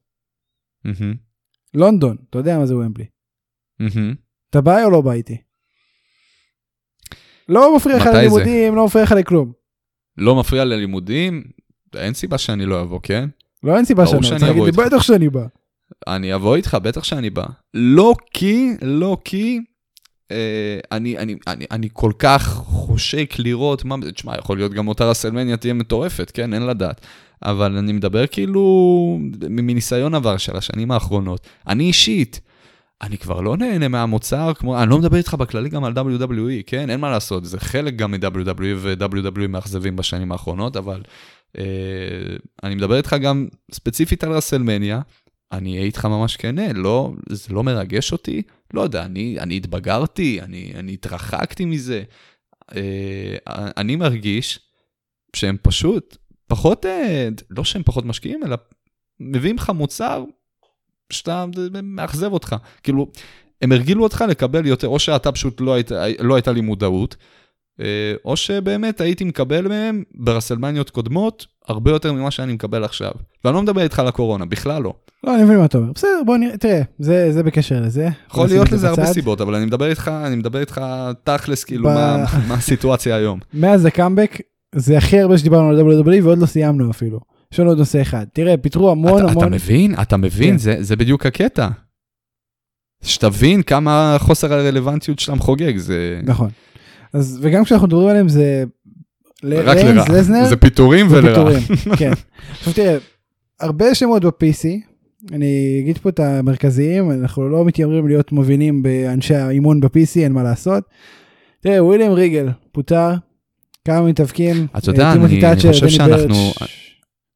לונדון, אתה יודע מה זה ומבלי. אתה בא או לא בא איתי? לא מפריע לך? ללימודים, לא מפריע לך לכלום. לא מפריע ללימודים, אין סיבה שאני לא אבוא, כן? לא אין סיבה שאני, שאני צריך להגיד אבוא לי, איתך. בטח שאני בא. אני אבוא איתך, בטח שאני בא. לא כי, לא כי, אה, אני, אני, אני, אני כל כך חושק לראות מה, תשמע, יכול להיות גם אותה רסלמניה תהיה מטורפת, כן, אין לדעת. אבל אני מדבר כאילו מניסיון עבר של השנים האחרונות. אני אישית, אני כבר לא נהנה מהמוצר, כמו, אני לא מדבר איתך בכללי גם על WWE, כן? אין מה לעשות, זה חלק גם מ-WWE ו-WWE מאכזבים בשנים האחרונות, אבל אה, אני מדבר איתך גם ספציפית על רסלמניה, אני אהיה איתך ממש כנה, לא, זה לא מרגש אותי, לא יודע, אני, אני התבגרתי, אני, אני התרחקתי מזה. אה, אני מרגיש שהם פשוט פחות, אה, לא שהם פחות משקיעים, אלא מביאים לך מוצר שאתה מאכזב אותך. כאילו, הם הרגילו אותך לקבל יותר, או שאתה פשוט לא, היית, לא הייתה לי מודעות, אה, או שבאמת הייתי מקבל מהם ברסלמניות קודמות הרבה יותר ממה שאני מקבל עכשיו. ואני לא מדבר איתך על הקורונה, בכלל לא. לא, אני מבין מה אתה אומר. בסדר, בוא נראה, תראה, זה זה בקשר לזה. יכול להיות לזה הרבה. סיבות, אבל אני מדבר איתך, אני מדבר איתך תכלס, כאילו, ב- מה, מה הסיטואציה היום. מאז הקאמבק, זה הכי הרבה שדיברנו על WWE ועוד לא סיימנו אפילו. יש לנו עוד נושא אחד. תראה, פיתרו המון אתה, המון... אתה מבין? אתה מבין? כן. זה, זה בדיוק הקטע. שתבין כמה חוסר הרלוונטיות שלהם חוגג, זה נכון. אז וגם כשאנחנו מדברים עליהם זה... רק לרע. לזנר, זה פיטורים ולרע. פיטורים, כן. עכשיו תראה, הרבה שמות ב-PC, אני אגיד פה את המרכזיים, אנחנו לא מתיימרים להיות מובילים באנשי האימון ב-PC, אין מה לעשות. תראה, וויליאם ריגל פוטר, כמה מתאבקים, אתה יודע, אה, טימותי אני- חושב שאנחנו-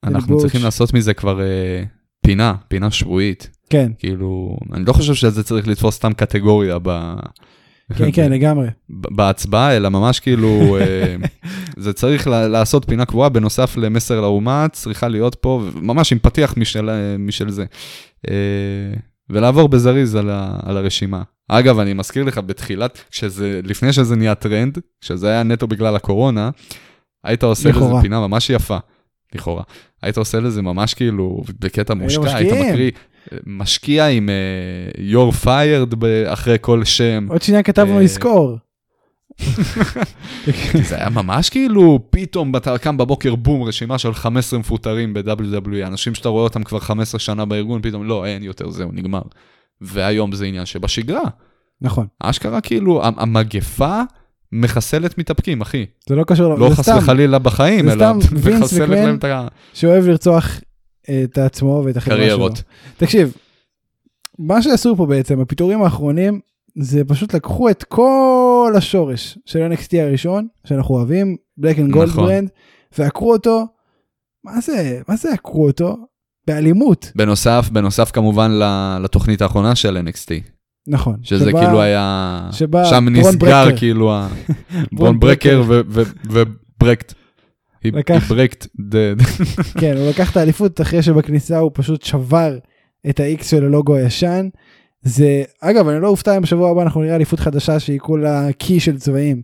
אנחנו. צריכים לעשות מזה כבר אה, פינה, פינה שבועית. כן, כאילו, אני לא חושב שזה צריך לתפוס סתם קטגוריה ב... כן, כן, לגמרי. בהצבעה, אלא ממש כאילו, אה, זה צריך לעשות פינה קבועה, בנוסף למסר לאומה, צריכה להיות פה, ממש עם פתיח משל, משל זה. ולעבור בזריז על, ה, על הרשימה. אגב, אני מזכיר לך, בתחילת, כשזה, לפני שזה נהיה טרנד, כשזה היה נטו בגלל הקורונה, היית עושה. לזה פינה ממש יפה. לכאורה. היית עושה לזה ממש כאילו בקטע מושקע, היית. מקריא, משקיע עם אה, You're fired אחרי כל שם. עוד שנייה כתבנו אה, לזכור. זה היה ממש כאילו, פתאום אתה קם בבוקר, בום, רשימה של 15 מפוטרים ב-WWE, אנשים שאתה רואה אותם כבר 15 שנה בארגון, פתאום לא, אין יותר, זהו, נגמר. והיום זה עניין שבשגרה. נכון, אשכרה כאילו, המגפה מחסלת מתאבקים, אחי. זה לא קשור, לא חס וחלילה בחיים, אלא מחסלת. להם את ה- שאוהב לרצוח אה, את עצמו ואת החברה שלו. קריירות. תקשיב, מה שעשו פה בעצם, הפיטורים האחרונים, זה פשוט לקחו את כל השורש של NXT הראשון, שאנחנו אוהבים, Black and Gold. brand, ועקרו אותו, מה זה, מה זה עקרו אותו? באלימות, בנוסף, בנוסף כמובן לתוכנית האחרונה של NXT, נכון. שזה שבה- כאילו היה, שבה שם נסגר ברקר. כאילו, ה- ברון ברקר וברקט. He ברקט dead. כן, הוא לקח את האליפות אחרי שבכניסה הוא פשוט שבר את ה-X של הלוגו הישן. זה, אגב, אני לא אופתע אם בשבוע הבא אנחנו נראה אליפות חדשה שהיא כולה קי של צבעים.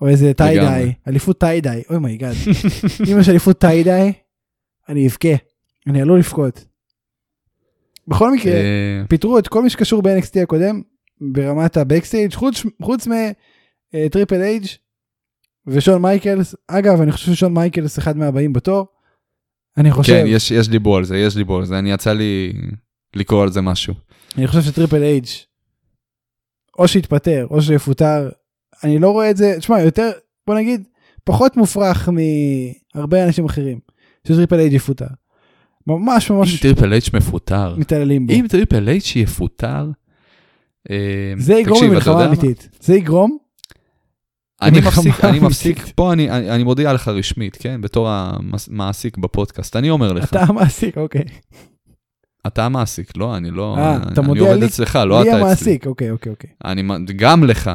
או איזה טיידיי, לגמרי. אליפות טיידיי, אוי מייגאד. אם יש אליפות tie-dye, אני אבכה, אני עלול לבכות. בכל מקרה, אה, פיטרו את כל מי שקשור ב-NXT הקודם ברמת ה-backstage חוץ, חוץ מטריפל אייג' ושון מייקלס. אגב, אני חושב ששון מייקלס אחד מהבאים בתור. אני חושב, כן, יש יש דיבור על זה, יש דיבור על זה, אני יצא לי לקרוא על זה משהו. אני חושב שטריפל אייג' או שיתפטר או שיפוטר. אני לא רואה את זה, תשמע, יותר, בוא נגיד, פחות מופרך מהרבה אנשים אחרים, שטריפל אייג' יפוטר. ממש אם ממש טריפל אייץ' מפוטר, מתעללים בו. אם טריפל אייץ' יפוטר, אה, זה יגרום למלחמה? אמיתית. זה יגרום אני מפסיק, אני. מפסיק, פה אני, אני, אני מודיע לך רשמית, כן? בתור המעסיק בפודקאסט, אני אומר לך, אתה המעסיק, אוקיי. אתה המעסיק, לא, אני לא, אה, אני, אתה אני מודיע עובד לי- אצלך, לא לי אתה אצלי. המעסיק, אוקיי, אוקיי, אוקיי. אני, גם לך,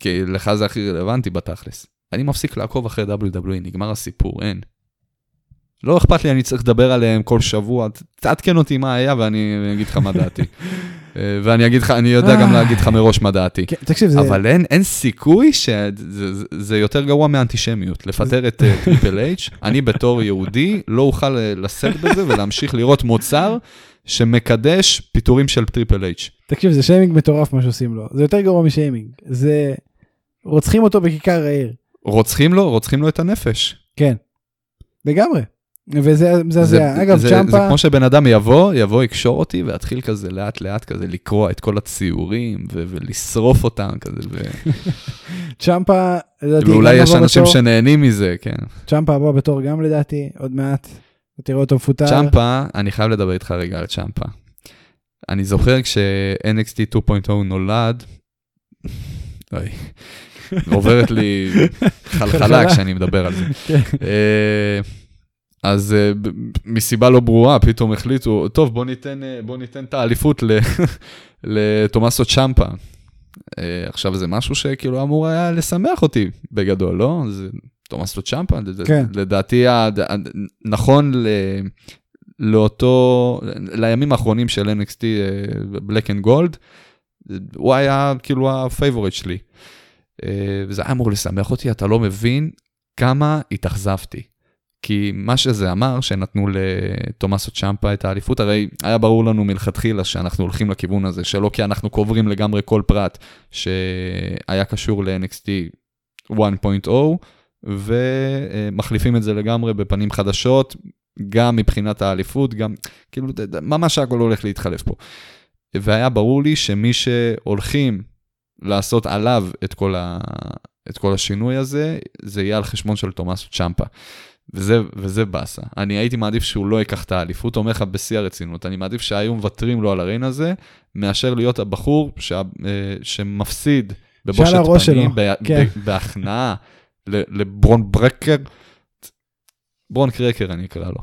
כי לך זה הכי רלוונטי בתכלס. אני מפסיק לעקוב אחרי WWE, נגמר הסיפור, אין. לא אכפת לי, אני צריך לדבר עליהם כל שבוע, תעדכן אותי מה היה ואני אגיד לך מה דעתי. אה, ואני אגיד לך, אני יודע גם להגיד לך מראש מה דעתי. כן, תקשיב, זה... אבל אין, אין סיכוי שזה זה, זה יותר גרוע מאנטישמיות. לפטר את אה, טריפל אייץ', אני בתור יהודי לא אוכל אה, לשאת בזה ולהמשיך לראות מוצר שמקדש פיטורים של טריפל אייץ'. תקשיב, זה שיימינג מטורף מה שעושים לו. זה יותר גרוע משיימינג. זה... רוצחים אותו בכיכר העיר. רוצחים לו, רוצחים לו את הנפש. כן. לגמרי. וזה זה, מזעזע. אגב, זה, צ'מפה... זה כמו שבן אדם יבוא, יבוא, יקשור אותי ויתחיל כזה לאט לאט כזה לקרוע את כל הציורים ו- ולשרוף אותם כזה. ו- צ'מפה, לדעתי, ואולי יש אנשים בתור- שנהנים מזה, כן. צ'מפה הבא בתור גם לדעתי, עוד מעט. תראה אותו מפוטר. צ'מפה, אני חייב לדבר איתך רגע על צ'מפה. אני זוכר כש-NXT 2.0 נולד, אוי, עוברת לי חלחלה. חלחלה כשאני מדבר על זה. אז ב- מסיבה לא ברורה, פתאום החליטו, טוב, בוא ניתן, אה, בוא ניתן את האליפות לתומאסו צ'מפה. אה, עכשיו זה משהו שכאילו אמור היה לשמח אותי בגדול, לא? זה תומאסו צ'מפה, כן. לדעתי הד- נכון ל... לאותו, לימים האחרונים של NXT Black and Gold, הוא היה כאילו ה-favorite שלי. אה, וזה היה אמור לשמח אותי, אתה לא מבין כמה התאכזבתי. כי מה שזה אמר, שנתנו לתומאסו צ'מפה את האליפות, הרי היה ברור לנו מלכתחילה שאנחנו הולכים לכיוון הזה, שלא כי אנחנו קוברים לגמרי כל פרט שהיה קשור ל-NXT 1.0, ומחליפים את זה לגמרי בפנים חדשות, גם מבחינת האליפות, גם, כאילו, ממש הכל הולך להתחלף פה. והיה ברור לי שמי שהולכים לעשות עליו את כל, ה... את כל השינוי הזה, זה יהיה על חשבון של תומאסו צ'מפה. וזה, וזה באסה. אני הייתי מעדיף שהוא לא ייקח את האליפות, אומר לך בשיא הרצינות, אני מעדיף שהיו מוותרים לו על הריין הזה, מאשר להיות הבחור ש... אה, שמפסיד בבושת פנים, ב... כן. ב... בהכנעה. לברון ברקר, ברון קרקר אני אקרא לו.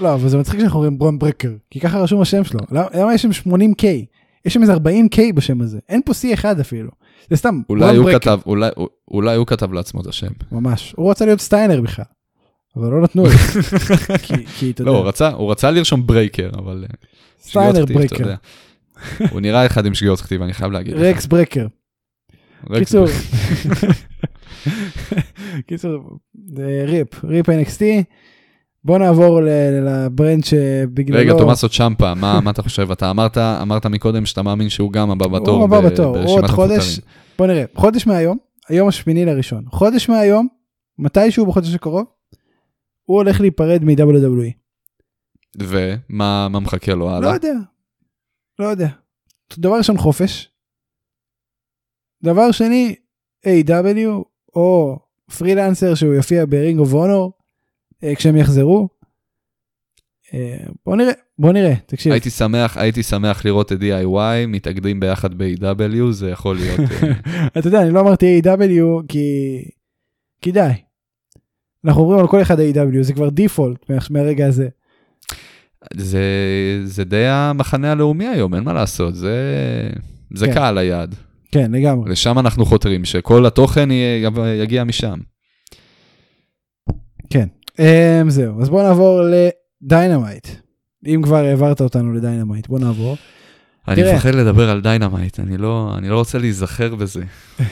לא, אבל זה מצחיק שאנחנו אומרים ברון ברקר, כי ככה רשום השם שלו. למה למה יש שם 80K? יש שם איזה 40K בשם הזה. אין פה C1 אפילו. זה סתם, אולי הוא ברקר. כתב, אולי, אולי הוא כתב לעצמו את השם. ממש. הוא רצה להיות סטיינר בכלל. אבל לא נתנו לו. כי- כי אתה לא, הוא יודע, רצה, הוא רצה לרשום ברייקר, אבל אה, סטיינר ברקר. יודע. הוא נראה אחד עם שגיאות כתיב, אני חייב להגיד. רקס ברקר. קיצור. קיצור, RIP, RIP NXT. בוא נעבור ל- ל-brand שבגללו... רגע, תומאסו צ'מפה, מה מה אתה חושב? אתה אמרת אמרת מקודם שאתה מאמין שהוא גם הבא בתור הוא הבא ב- בתור, הוא עוד חודש. בוא נראה, חודש מהיום, היום השמיני לראשון, חודש מהיום, מתישהו בחודש הקרוב, הוא הולך להיפרד מ-WWE. ומה מה מחכה לו לא הלאה? יודע, לא יודע. דבר ראשון חופש. דבר שני, A.W. או פרילנסר שהוא יופיע ברינג אוף אונור כשהם יחזרו. אה, בוא נראה, בוא נראה, תקשיב. הייתי שמח, הייתי שמח לראות את DIY מתאגדים ביחד ב-AW, זה יכול להיות... אה, אתה יודע, אני לא אמרתי AEW. כי... כי די. אנחנו אומרים על כל אחד AEW. זה כבר default מהרגע הזה. זה, זה די המחנה הלאומי היום, אין מה לעשות, זה, זה כן. קהל היעד. כן, לגמרי. לשם אנחנו חותרים, שכל התוכן יהיה- יגיע משם. כן. Um, זהו, אז בוא נעבור ל-Dynamite. אם כבר העברת אותנו ל-Dynamite, בוא נעבור. אני. מפחד לדבר על Dynamite, אני לא, אני לא רוצה להיזכר בזה.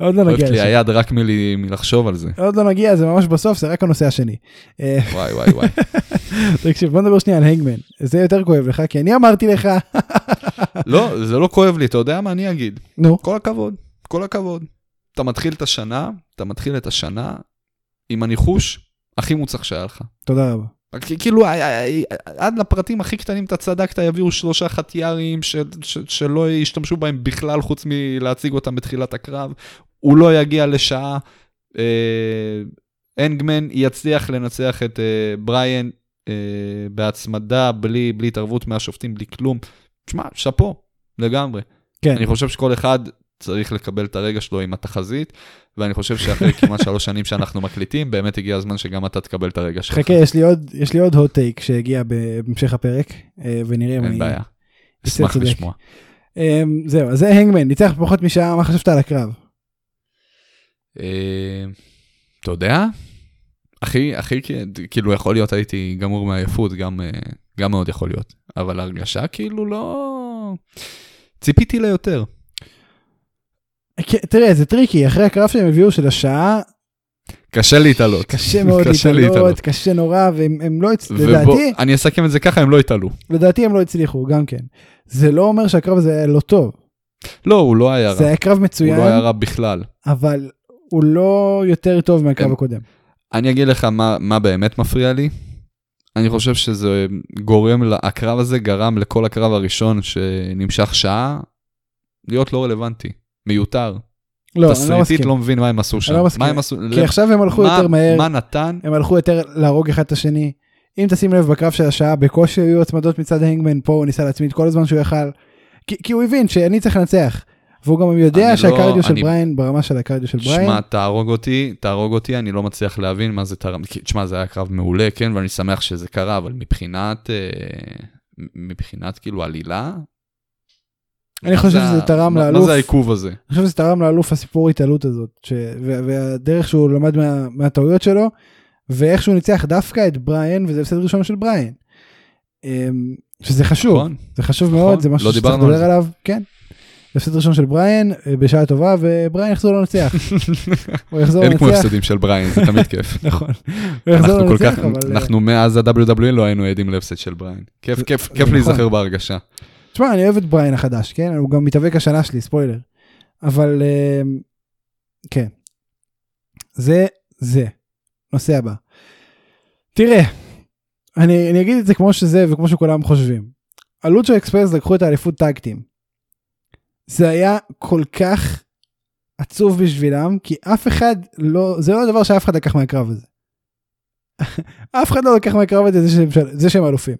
עוד לא כואבת נגיע לי לשם. היד רק מל- מלחשוב על זה. עוד לא נגיע, זה ממש בסוף, זה רק הנושא השני. אה, וואי וואי וואי. תקשיב, בוא נדבר שנייה על הנגמן. זה יותר כואב לך, כי אני אמרתי לך, לא, זה לא כואב לי, אתה יודע מה אני אגיד? נו, כל הכבוד, כל הכבוד. אתה מתחיל את השנה, אתה מתחיל את השנה עם הניחוש הכי מוצלח שהיה לך. תודה רבה. כאילו, עד לפרטים הכי קטנים אתה צדקת, יביאו שלושה חטיארים ש- ש- שלא ישתמשו בהם בכלל חוץ מלהציג אותם בתחילת הקרב. הוא לא יגיע לשעה. אה, אנגמן יצליח לנצח את אה, בריאן אה, בהצמדה, בלי, בלי התערבות מהשופטים, בלי כלום. שמע, שאפו, לגמרי. כן, אני חושב שכל אחד צריך לקבל את הרגע שלו עם התחזית, ואני חושב שאחרי כמעט שלוש שנים שאנחנו מקליטים, באמת הגיע הזמן שגם אתה תקבל את הרגע שלך. חכה, יש לי עוד, יש לי עוד טייק שהגיע בהמשך הפרק, אה, ונראה אם אין אני... בעיה. יצא אשמח. לשמוע. אה, זהו, אז זה הנגמן, ניצח פחות משעה, מה חשבת על הקרב? אה, אתה יודע? הכי, הכי, כאילו יכול להיות הייתי גמור מעייפות, גם, אה, גם מאוד יכול להיות. אבל הרגשה כאילו לא... ציפיתי ליותר. כן, תראה, זה טריקי, אחרי הקרב שהם הביאו של השעה, קשה להתעלות. קשה מאוד קשה להתעלות, להתעלות. קשה נורא, והם הם לא, הצ- ובוא, לדעתי, אני אסכם את זה ככה, הם לא התעלו. לדעתי הם לא הצליחו, גם כן. זה לא אומר שהקרב הזה היה לא טוב, לא, הוא לא היה זה רע. היה קרב הוא מצוין, לא היה רע בכלל. אבל הוא לא יותר טוב מהקרב הם- הקודם. אני אגיד לך מה, מה באמת מפריע לי. אני חושב שזה גורם, הקרב הזה גרם לכל הקרב הראשון שנמשך שעה, להיות לא רלוונטי, מיותר. לא, אני לא תסריטית מסכים. לא מבין מה הם עשו שם. לא מסכים. מה הם עשו? כי עכשיו הם הלכו מה- יותר מהר, מה נתן? הם הלכו יותר להרוג אחד את השני. אם תשים לב בקרב של השעה, בקושי היו הצמדות מצד הנגמן, פה הוא ניסה להצמיד כל הזמן שהוא יכל. כי, כי הוא הבין שאני צריך לנצח. והוא גם יודע אני לא- שהקרדיו של אני- בריין ברמה של הקרדיו של בריין. שמע, תהרוג אותי, תהרוג אותי, אני לא מצליח להבין מה זה תרם. כי, תשמע, זה היה קרב מעולה, כן, ואני שמח שזה קרה, אבל מבחינת, אה, מבחינת כאילו עלילה... אני חושב זה שזה תרם מה- מה לאלוף. זה העיכוב הזה? אני חושב שזה תרם לאלוף הסיפור התעלות הזאת, ש... והדרך שהוא למד מה... מהטעויות שלו, ואיך שהוא ניצח דווקא את בריין, וזה הפסד ראשון של בריין. אמ, שזה חשוב, נכון? זה חשוב נכון, מאוד, זה משהו לא שצריך על לדבר. עליו, כן. הפסד ראשון של בריין, אה, בשעה טובה, ובריין יחזור לנצח. הוא יחזור אין כמו לנצח, הפסדים של בריין, זה תמיד כיף. נכון. הוא יחזור לנצח, אבל... אה, אנחנו מאז ה-WWE לא היינו עדים להפסד של בריין. כיף, כיף, כיף נכון. להיזכר בהרגשה. תשמע, אני אוהב את בריין החדש, כן? הוא גם מתאבק השנה שלי, ספוילר. אבל אמ, כן. זה, זה. נושא הבא. תראה, אני, אני אגיד את זה כמו שזה וכמו שכולם חושבים. הלוצ'ו אקספרס לקחו את האליפות טאגטים. זה היה כל כך עצוב בשבילם, כי אף אחד לא, זה לא הדבר שאף אחד לקח מהקרב הזה. אף אחד לא לקח מהקרב הזה זה שהם, זה שהם אלופים.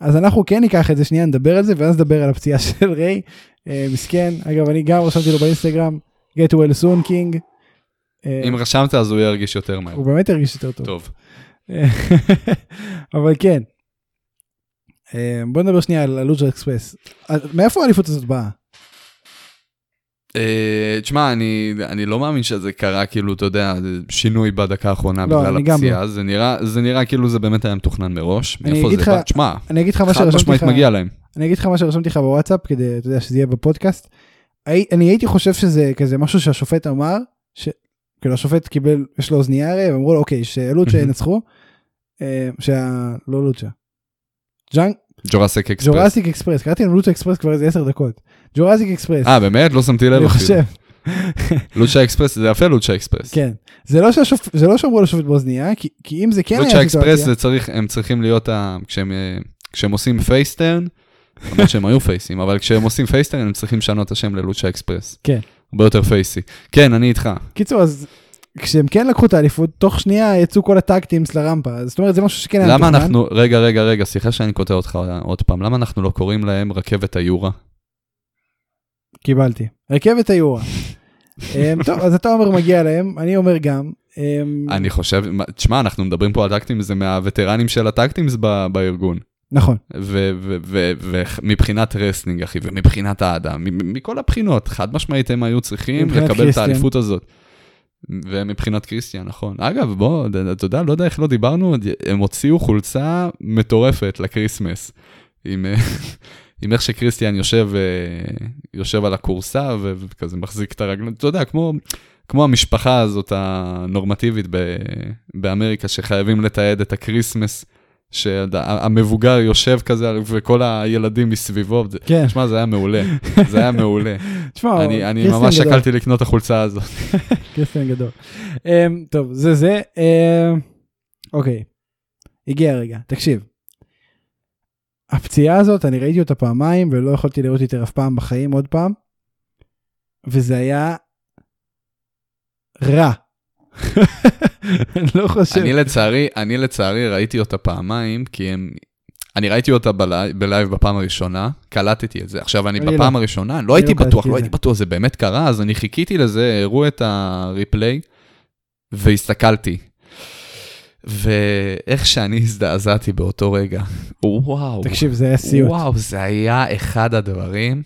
אז אנחנו כן ניקח את זה שנייה, נדבר על זה, ואז נדבר על הפציעה של ריי. אה, מסכן, אגב, אני גם רשמתי לו באינסטגרם, get well soon king. אה, אם רשמת אז הוא ירגיש יותר מהר. הוא באמת הרגיש יותר טוב. טוב. אבל כן. אה, בוא נדבר שנייה על הלוז'ר אקספרס. מאיפה האליפות הזאת באה? אה, תשמע, אני, אני לא מאמין שזה קרה, כאילו, אתה יודע, שינוי בדקה האחרונה לא, בגלל הפציעה. זה נראה, זה נראה כאילו זה באמת היה מתוכנן מראש. אני מאיפה זה בא? תשמע, חד משמעית מגיע להם. אני אגיד לך מה שרשמתי לך בוואטסאפ, כדי, אתה יודע, שזה יהיה בפודקאסט. אני הייתי חושב שזה כזה משהו שהשופט אמר, ש... כאילו השופט קיבל, יש לו אוזנייה הרי, ואמרו לו, אוקיי, שאלות מהמם. שינצחו. אה, שה... לא לוצ'ה. ג'אנק, Jurassic Express. Jurassic Express, קראתי לנו Lucha Express כבר איזה 10 דקות. Jurassic Express, אה, באמת? לא שמתי לב אני. חושב, Lucha Express, זה יפה Lucha Express. כן. זה לא שהשופ- זה לא שאמרו לשופט באוזנייה, כי- כי אם זה כן Lucha היה אקספרס סיטואציה, זה צריך, הם צריכים להיות, ה- כשהם, אה, כשהם עושים face turn, למרות שהם היו פייסים, אבל כשהם עושים face turn הם צריכים לשנות את השם ל Lucha Express. כן. הרבה יותר פייסי. כן, אני איתך. קיצור, אז כשהם כן לקחו את האליפות, תוך שנייה יצאו כל ה tag teams לרמפה, זאת אומרת זה משהו שכן היה למה מתוכנן. אנחנו, רגע, רגע, רגע, סליחה שאני קוטע אותך עוד פעם, למה אנחנו לא קוראים להם רכבת היורה? קיבלתי. רכבת היורה. אמ, טוב, אז אתה אומר מגיע להם, אני אומר גם. אמ, אני חושב, תשמע, אנחנו מדברים פה על tag team, זה מהווטרנים של ה tag teams ב- בארגון. נכון. ומבחינת wrestling, אחי, ומבחינת האדם, מכל הבחינות, חד משמעית הם היו צריכים לקבל את. האליפות הזאת. ומבחינת קריסטיאן, נכון. אגב, בוא, אתה יודע, לא יודע איך לא דיברנו, הם הוציאו חולצה מטורפת ל Christmas. עם, אה, עם איך שקריסטיאן יושב, אה, יושב על הכורסה וכזה מחזיק את הרגליים, אתה יודע, כמו, כמו המשפחה הזאת הנורמטיבית ב- באמריקה, שחייבים לתעד את ה Christmas, שהמבוגר יושב כזה וכל הילדים מסביבו, כן. תשמע, זה היה מעולה, זה היה מעולה. תשמע, אני, אני ממש גדול. שקלתי לקנות את החולצה הזאת. קריסטיאן גדול. אמ, טוב, זה זה. אמ, אוקיי, הגיע הרגע, תקשיב. הפציעה הזאת, אני ראיתי אותה פעמיים ולא יכולתי לראות יותר אף פעם בחיים עוד פעם. וזה היה רע. אני לא חושב. אני לצערי, אני לצערי ראיתי אותה פעמיים, כי הם... אני ראיתי אותה ב live, ב live בפעם הראשונה, קלטתי את זה. עכשיו, אני אני בפעם לא. הראשונה, אני לא הייתי לא בטוח, לא. הייתי בטוח, זה באמת קרה, אז אני חיכיתי לזה, הראו את ה replay, והסתכלתי. ואיך שאני הזדעזעתי באותו רגע, וואו. תקשיב, זה היה סיוט. וואו, זה היה אחד הדברים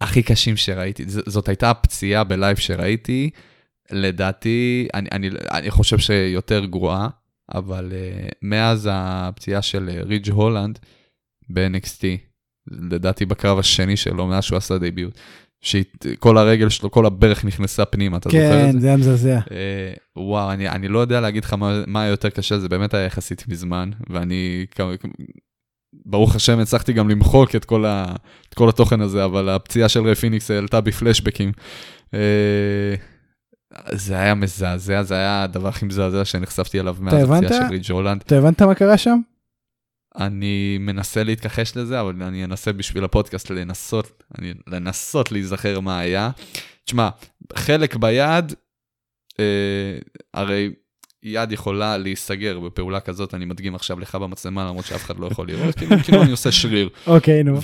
הכי קשים שראיתי. ז- זאת הייתה הפציעה ב live שראיתי, לדעתי, אני, אני, אני חושב שיותר גרועה, אבל אה, מאז הפציעה של אה, רידג' הולנד ב-NXT, לדעתי בקרב השני שלו, מאז שהוא עשה debut, שכל הרגל שלו, כל הברך נכנסה פנימה, אתה זוכר את כן, זה? זה היה מזעזע. אה, וואו, אני, אני לא יודע להגיד לך מה, מה היה יותר קשה, זה באמת היה יחסית מזמן, ואני, ברוך השם, הצלחתי גם למחוק את כל, ה, את כל התוכן הזה, אבל הפציעה של ריי פיניקס העלתה בי פלשבקים. אה, זה היה מזעזע, זה היה הדבר הכי מזעזע שנחשפתי אליו מאז? הפציעה של ריג' הולנד. אתה הבנת מה קרה שם? אני מנסה להתכחש לזה, אבל אני אנסה בשביל הפודקאסט לנסות, אני, לנסות להיזכר מה היה. תשמע, חלק ביד, אה, הרי יד יכולה להיסגר בפעולה כזאת, אני מדגים עכשיו לך במצלמה, למרות שאף אחד לא יכול לראות, כאילו, כאילו אני עושה שריר. אוקיי, נו.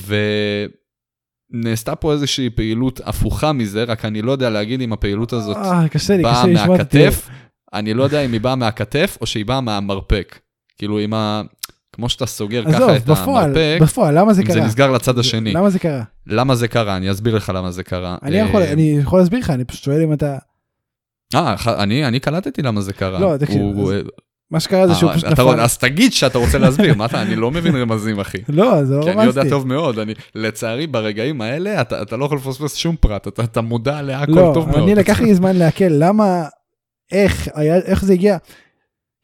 ונעשתה פה איזושהי פעילות הפוכה מזה, רק אני לא יודע להגיד אם הפעילות הזאת אה, קשה לי, באה קשה. מהכתף, אני לא יודע אם היא באה מהכתף או שהיא באה מהמרפק. כאילו עם ה... כמו שאתה סוגר ככה את בפועל, המרפק, בפועל, למה זה אם זה קרה? נסגר לצד השני. למה זה קרה? למה זה קרה? אני אסביר לך למה זה קרה. אני אה, יכול, אני יכול להסביר לך, אני פשוט שואל אם אתה... אה, אני אני קלטתי למה זה קרה. לא, תקשיב, הוא- אז מה שקרה זה שהוא אה, פשוט נפל. אז תגיד שאתה רוצה להסביר, מה אתה, אני לא מבין רמזים, אחי. לא, זה לא כי אני יודע רמזתי. טוב מאוד, אני, לצערי, ברגעים האלה, אתה אתה לא יכול לפספס שום פרט, אתה- אתה מודע להכל לא, טוב מאוד. אני לקח לי זמן לעכל, למה, איך, היה- איך זה הגיע?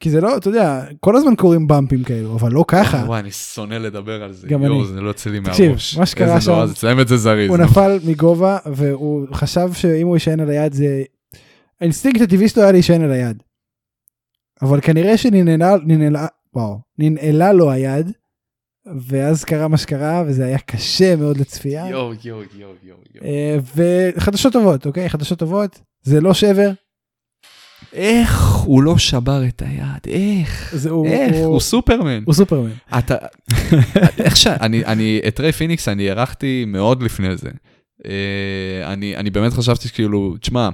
כי זה לא, אתה יודע, כל הזמן קורים במפים כאלו, אבל לא ככה. וואי, אני שונא לדבר על זה. גם אני. זה לא יוצא לי תקשיב, מהראש. מה שקרה איזה נורא שם- זה, תסיים את זה זריז. הוא. נפל מגובה, והוא חשב שאם הוא יישען על היד זה... האינסטינקט הטבעי שלו היה להישען על היד. אבל כנראה שננעלה, ננעלה, וואו, ננעלה לו היד, ואז קרה מה שקרה, וזה היה קשה מאוד לצפייה. יואו, יואו, יואו, יואו. יואו. אה, וחדשות טובות, אוקיי? חדשות טובות, זה לא שבר, איך הוא לא שבר את היד? איך? זה הוא, איך? הוא, הוא סופרמן. הוא סופרמן. אתה, איך ש... אני, אני, את ריי פיניקס אני הערכתי מאוד לפני זה. אה, אני, אני באמת חשבתי שכאילו, תשמע,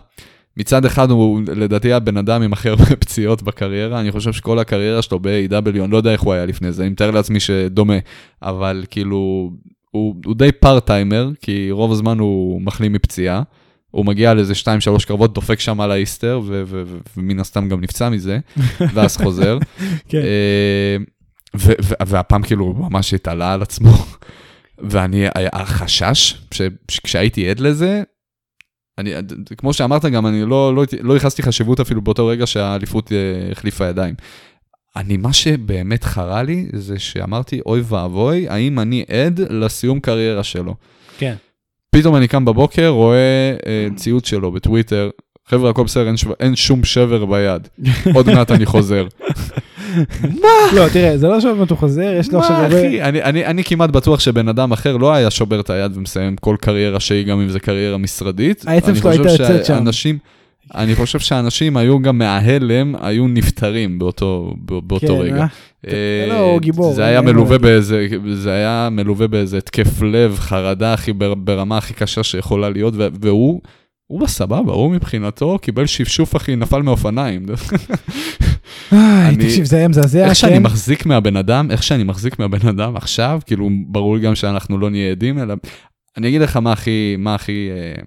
מצד אחד הוא לדעתי הבן אדם עם הכי הרבה פציעות בקריירה, אני חושב שכל הקריירה שלו ב-AW, אני לא יודע איך הוא היה לפני זה, אני מתאר לעצמי שדומה, אבל כאילו, הוא, הוא די פארט-טיימר, כי רוב הזמן הוא מחלים מפציעה. הוא מגיע לאיזה 2-3 קרבות, דופק שם על האיסטר, ומן הסתם גם נפצע מזה, ואז חוזר. כן. אה, והפעם כאילו הוא ממש התעלה על עצמו. ואני, החשש, שכשהייתי עד לזה, אני, כמו שאמרת גם, אני לא, לא, לא ייחסתי חשיבות אפילו באותו רגע שהאליפות אה, החליפה ידיים. אני, מה שבאמת חרה לי, זה שאמרתי, אוי ואבוי, האם אני עד לסיום קריירה שלו. כן. פתאום אני קם בבוקר, רואה אה, ציוץ שלו בטוויטר, חבר'ה, הכל בסדר, אין, שו- אין שום שבר ביד. עוד מעט אני חוזר. לא, תראה, זה לא שעוד מעט הוא חוזר, יש לו עכשיו מה, הרבה... אחי? אני, אני, אני כמעט בטוח שבן אדם אחר לא היה שובר את היד ומסיים כל קריירה שהיא, גם אם זה קריירה משרדית. העצם אני שלו חושב הייתה יוצאת שם. שהאנשים- אני חושב שאנשים היו גם מההלם, היו נפטרים באותו, באותו כן, רגע. אה? אה, לא, הוא גיבור, זה היה מלווה. באיזה, זה היה מלווה באיזה התקף לב, חרדה הכי, בר- ברמה הכי קשה שיכולה להיות, והוא, הוא בסבבה, הוא מבחינתו קיבל שפשוף אחי, נפל מאופניים. איי, תקשיב, זה היה מזעזע, איך שאני כן? מחזיק מהבן אדם, איך שאני מחזיק מהבן אדם עכשיו, כאילו ברור גם שאנחנו לא נהיה עדים, אלא אני אגיד לך מה הכי, מה הכי אה,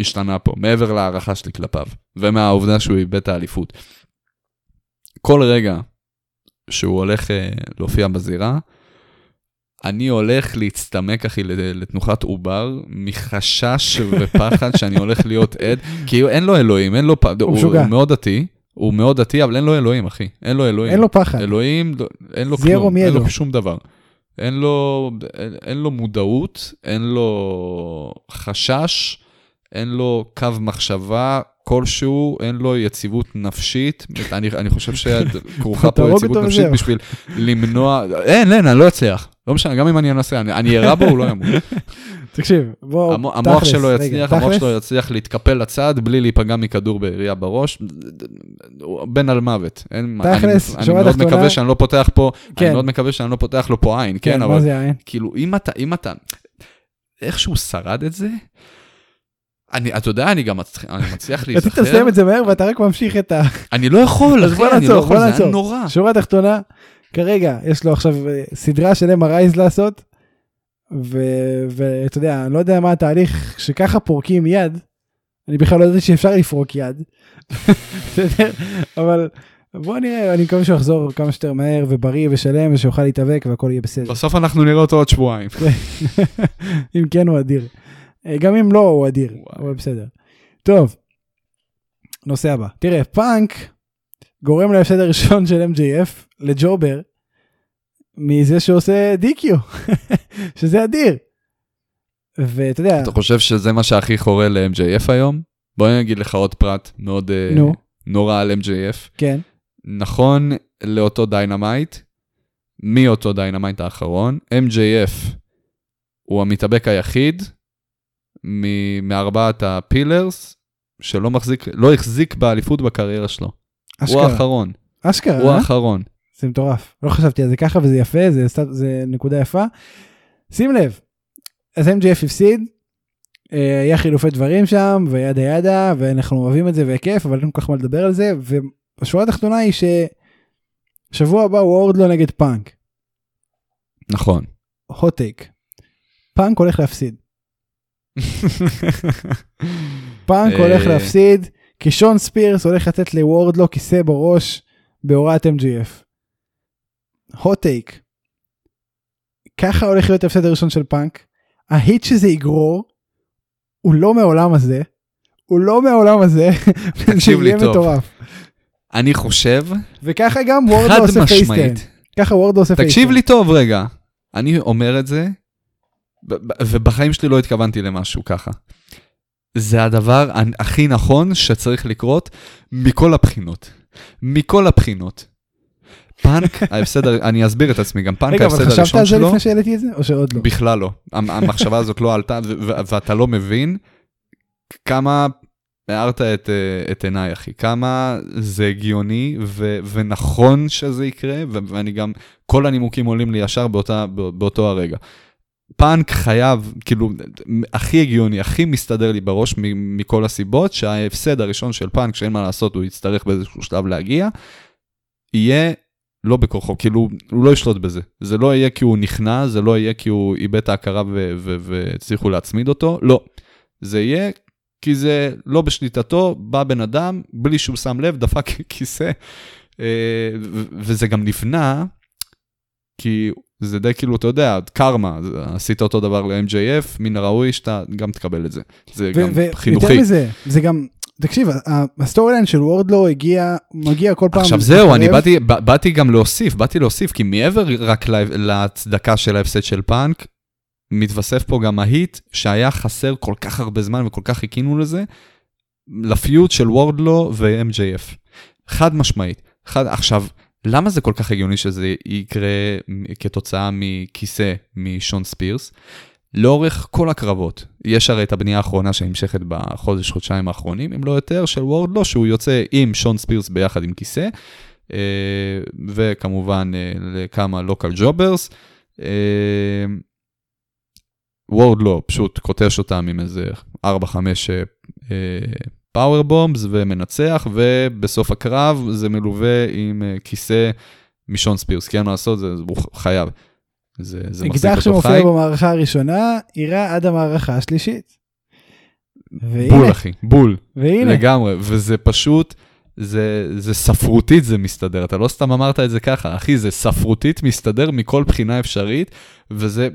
השתנה פה, מעבר להערכה שלי כלפיו, ומהעובדה שהוא איבד את האליפות. כל רגע שהוא הולך אה, להופיע בזירה, אני הולך להצטמק, אחי, לת- לתנוחת עובר, מחשש ופחד שאני הולך להיות עד, כי אין לו אלוהים, אין לו... פ... הוא. הוא מאוד דתי, הוא מאוד דתי, אבל אין לו אלוהים, אחי. אין לו אלוהים. אין לו פחד. אלוהים, לא- אין לו כלום, אין. לו שום דבר. אין לו, אין, אין לו מודעות, אין לו חשש, אין לו קו מחשבה כלשהו, אין לו יציבות נפשית. אני, אני חושב שכרוכה פה יציבות נפשית וזהו. בשביל למנוע, אין, אין, אני לא אצליח. לא משנה, גם אם אני אנסה, אני אני אירה בו, הוא לא ימות. תקשיב, בוא, המוח תכלס, שלו רגע, יצליח, המוח תכלס, שלו יצליח להתקפל לצד בלי להיפגע מכדור בעירייה בראש. בן על מוות. אין מה- תכלס, אני- אני מאוד תחתונה- מקווה שאני לא פותח פה, כן. אני מאוד מקווה שאני לא פותח לו פה עין, כן, כן, מה אבל זה העין? כאילו, אם אתה, אם אתה, איכשהו שרד את זה, אני, אתה יודע, אני גם מצליח, אני מצליח רצית להיזכר, לסיים את זה מהר ואתה רק ממשיך את ה... אני לא יכול, אחי, אני לא יכול, זה היה. נורא. שורה תחתונה, כרגע יש לו עכשיו אה, סדרה של MRIs לעשות, ואתה יודע, אני לא יודע מה התהליך שככה פורקים יד, אני בכלל לא ידעתי שאפשר לפרוק יד? אבל בוא נראה, אני מקווה שהוא יחזור כמה שיותר מהר ובריא ושלם ושיוכל להתאבק והכל יהיה בסדר. בסוף אנחנו נראה אותו עוד שבועיים. אם כן הוא אדיר. אה, גם אם לא הוא אדיר. הוא בסדר. טוב, נושא הבא. תראה, פאנק גורם להפסד הראשון של MJF לג'ובר מזה שעושה דיקיו, שזה אדיר. ואתה יודע, אתה חושב שזה מה שהכי חורה ל-MJF היום? בוא אני אגיד לך עוד פרט מאוד אה, נו. נורא על MJF. כן, נכון לאותו Dynamite, מאותו Dynamite האחרון, MJF הוא המתאבק היחיד מארבעת ה pillars שלא מחזיק, לא החזיק באליפות בקריירה שלו. הוא אשכרה, האחרון, אשכרה, הוא אה? האחרון. זה מטורף. לא חשבתי על זה ככה וזה יפה, זה, זה נקודה יפה. שים לב, אז MJF הפסיד, אה, היה חילופי דברים שם ו yada yada ואנחנו אוהבים את זה וכיף אבל אין כל כך מה לדבר על זה והשורה התחתונה היא ששבוע הבא הוא וורדלו נגד פאנק, נכון. hot take. פאנק הולך להפסיד. פאנק אה, הולך להפסיד כי שון ספירס הולך לתת לוורדלו כיסא בראש בהוראת MJF. hot take. ככה הולך להיות ההפסד הראשון של פאנק. ה heat שזה יגרור הוא לא מהעולם הזה. הוא לא מהעולם הזה. תקשיב לי טוב. מטורף. אני חושב, וככה גם וורדלו חד עושה. משמעית, ככה וורדלו עושה face turn. תקשיב לי טוב רגע, אני אומר את זה, ובחיים שלי לא התכוונתי למשהו ככה. זה הדבר הכי נכון שצריך לקרות מכל הבחינות. מכל הבחינות. פאנק, ההפסד, אני אסביר את עצמי, גם פאנק רגע אבל ההפסד חשבת הראשון על זה שלו, לפני שהעליתי את זה או שעוד לא? בכלל לא. המ- המחשבה הזאת לא עלתה, ואתה לא מבין כמה הארת את, אה, את עיניי, אחי. כמה זה הגיוני ו- ונכון שזה יקרה, ואני גם, כל הנימוקים עולים לי ישר באותה, בא- באותו הרגע. פאנק חייב, כאילו, הכי הגיוני, הכי מסתדר לי בראש מכל הסיבות, שההפסד הראשון של פאנק, שאין מה לעשות, הוא יצטרך באיזשהו שלב להגיע, יהיה לא בכוחו, כאילו, הוא לא ישלוט בזה. זה לא יהיה כי הוא נכנע, זה לא יהיה כי הוא איבד את ההכרה והצליחו להצמיד אותו, לא. זה יהיה כי זה לא בשליטתו, בא בן אדם, בלי שהוא שם לב, דפק כיסא, אה, וזה גם נבנה, כי זה די כאילו, אתה יודע, קרמה, עשית אותו דבר ל-MJF, מן הראוי שאתה גם תקבל את זה. זה גם ויותר חינוכי. מזה, זה גם, תקשיב, ה storyline של וורדלו הגיע, מגיע כל פעם. עכשיו זהו, אני. באתי, באתי גם להוסיף, באתי להוסיף, כי מעבר רק לה- להצדקה של ההפסד של פאנק, מתווסף פה גם ה heat שהיה חסר כל כך הרבה זמן וכל כך חיכינו לזה, ל feud של וורדלו ו-MJF. חד משמעית. חד, עכשיו, למה זה כל כך הגיוני שזה יקרה כתוצאה מכיסא משון ספירס? לאורך כל הקרבות, יש הרי את הבנייה האחרונה שנמשכת בחודש, חודשיים האחרונים, אם לא יותר, של וורדלו, שהוא יוצא עם שון ספירס ביחד עם כיסא, אה, וכמובן אה, לכמה local jobbers. וורדלו פשוט קוטש אותם עם איזה 4-5 power bombs ומנצח, ובסוף הקרב זה מלווה עם אה, כיסא משון ספירס, כי אין מה לעשות, זה, הוא חייב. זה, זה מחזיק אקדח אותו שמופיע חי. במערכה הראשונה, יירה עד המערכה השלישית. בול והנה, אחי, בול, והנה, לגמרי, וזה פשוט, זה, זה ספרותית זה מסתדר, אתה לא סתם אמרת את זה ככה, אחי, זה ספרותית מסתדר מכל בחינה אפשרית, וזה,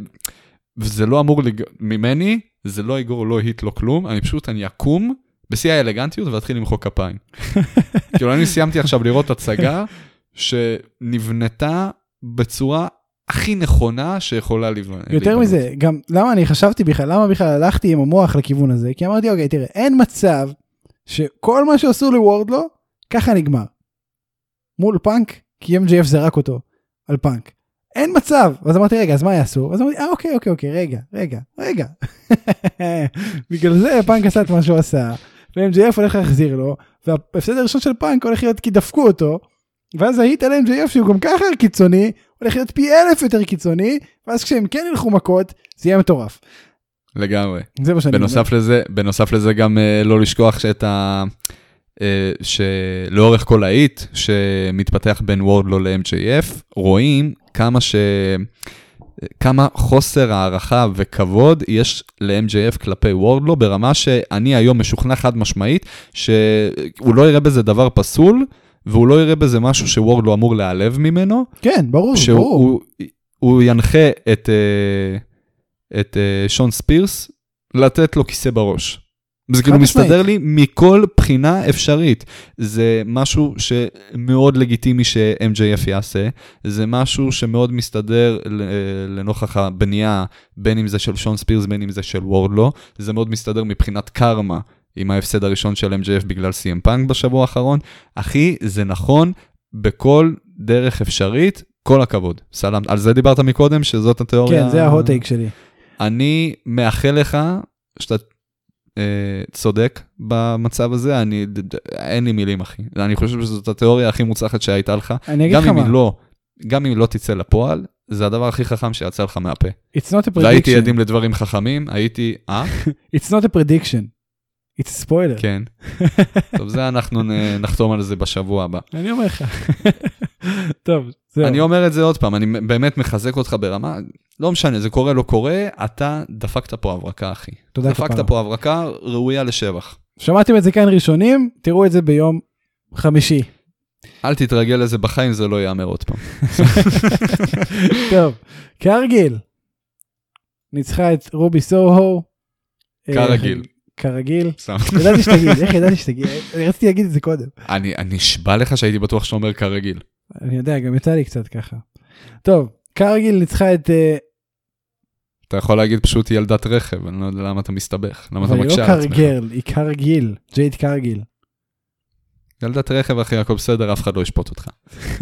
וזה לא אמור, לג... ממני, זה לא יגור לא היט, לא כלום, אני פשוט, אני אקום בשיא האלגנטיות ואתחיל למחוא כפיים. כאילו, אני סיימתי עכשיו לראות הצגה שנבנתה בצורה הכי נכונה שיכולה לבנות. יותר מזה, גם למה אני חשבתי בכלל, למה בכלל הלכתי עם המוח לכיוון הזה? כי אמרתי, אוקיי, תראה, אין מצב שכל מה שעשו לוורדלו, ככה נגמר. מול פאנק, כי MJF זרק אותו על פאנק. אין מצב. אז אמרתי, רגע, אז מה יעשו? אז אמרתי, אה, אוקיי, אוקיי, אוקיי, רגע, רגע, רגע. בגלל זה פאנק עשה את מה שהוא עשה, ו-MJF הולך להחזיר לו, וההפסד הראשון של פאנק הולך להיות כי דפקו אותו, ואז ההיט על MJF שהוא גם ככה קיצוני, הולך להיות פי אלף יותר קיצוני, ואז כשהם כן ילכו מכות, זה יהיה מטורף. לגמרי. זה מה שאני בנוסף לזה, בנוסף לזה גם אה, לא לשכוח שאת ה... אה, שלאורך כל האיט שמתפתח בין וורדלו ל-MJF, רואים כמה ש... כמה חוסר הערכה וכבוד יש ל-MJF כלפי וורדלו, ברמה שאני היום משוכנע חד משמעית שהוא לא יראה בזה דבר פסול, והוא לא יראה בזה משהו שוורדלו אמור להיעלב ממנו, כן, ברור, ברור. שהוא הוא ינחה את, אה, את אה, שון ספירס לתת לו כיסא בראש. זה כאילו. מסתדר לי מכל בחינה אפשרית. זה משהו שמאוד לגיטימי ש-MJF יעשה, זה משהו שמאוד מסתדר לנוכח הבנייה, בין אם זה של שון ספירס, בין אם זה של וורדלו, זה מאוד מסתדר מבחינת קרמה. עם ההפסד הראשון של MJF בגלל CM פאנק בשבוע האחרון. אחי, זה נכון בכל דרך אפשרית, כל הכבוד. סלאם. על זה דיברת מקודם, שזאת התיאוריה. כן, זה ההוטייק שלי. אני מאחל לך שאתה צודק במצב הזה, אני, אין לי מילים, אחי. אני חושב שזאת התיאוריה הכי מוצלחת שהייתה לך. אני אגיד לך מה, לא, גם אם היא לא תצא לפועל, זה הדבר הכי חכם שיצא לך מהפה. it's not a והייתי prediction, עדים לדברים חכמים, הייתי, אה? it's not a prediction, it's a spoiler. כן. טוב, זה אנחנו נחתום על זה בשבוע הבא. אני אומר לך. טוב, זהו. אני אומר את זה עוד פעם, אני באמת מחזק אותך ברמה, לא משנה, זה קורה, לא קורה, אתה דפקת פה הברקה, אחי. תודה דפקת כפרה. פה הברקה ראויה לשבח. שמעתם את זה כאן ראשונים, תראו את זה ביום חמישי. אל תתרגל לזה בחיים, זה לא ייאמר עוד פעם. טוב, כרגיל, ניצחה את רובי סוהו. כרגיל. כרגיל. ידעתי שתגיד, איך ידעתי שתגיד? אני רציתי להגיד את זה קודם. אני נשבע לך שהייתי בטוח שאתה אומר כרגיל. אני יודע, גם יצא לי קצת ככה. טוב, כרגיל ניצחה את... אה, אתה יכול להגיד פשוט ילדת רכב, אני לא יודע למה אתה מסתבך, למה אתה אבל היא מקשה לא על עצמך. כרגל, היא כרגיל, ג'ייד כרגיל. ילדת רכב, אחי, הכל בסדר, אף אחד לא ישפוט אותך.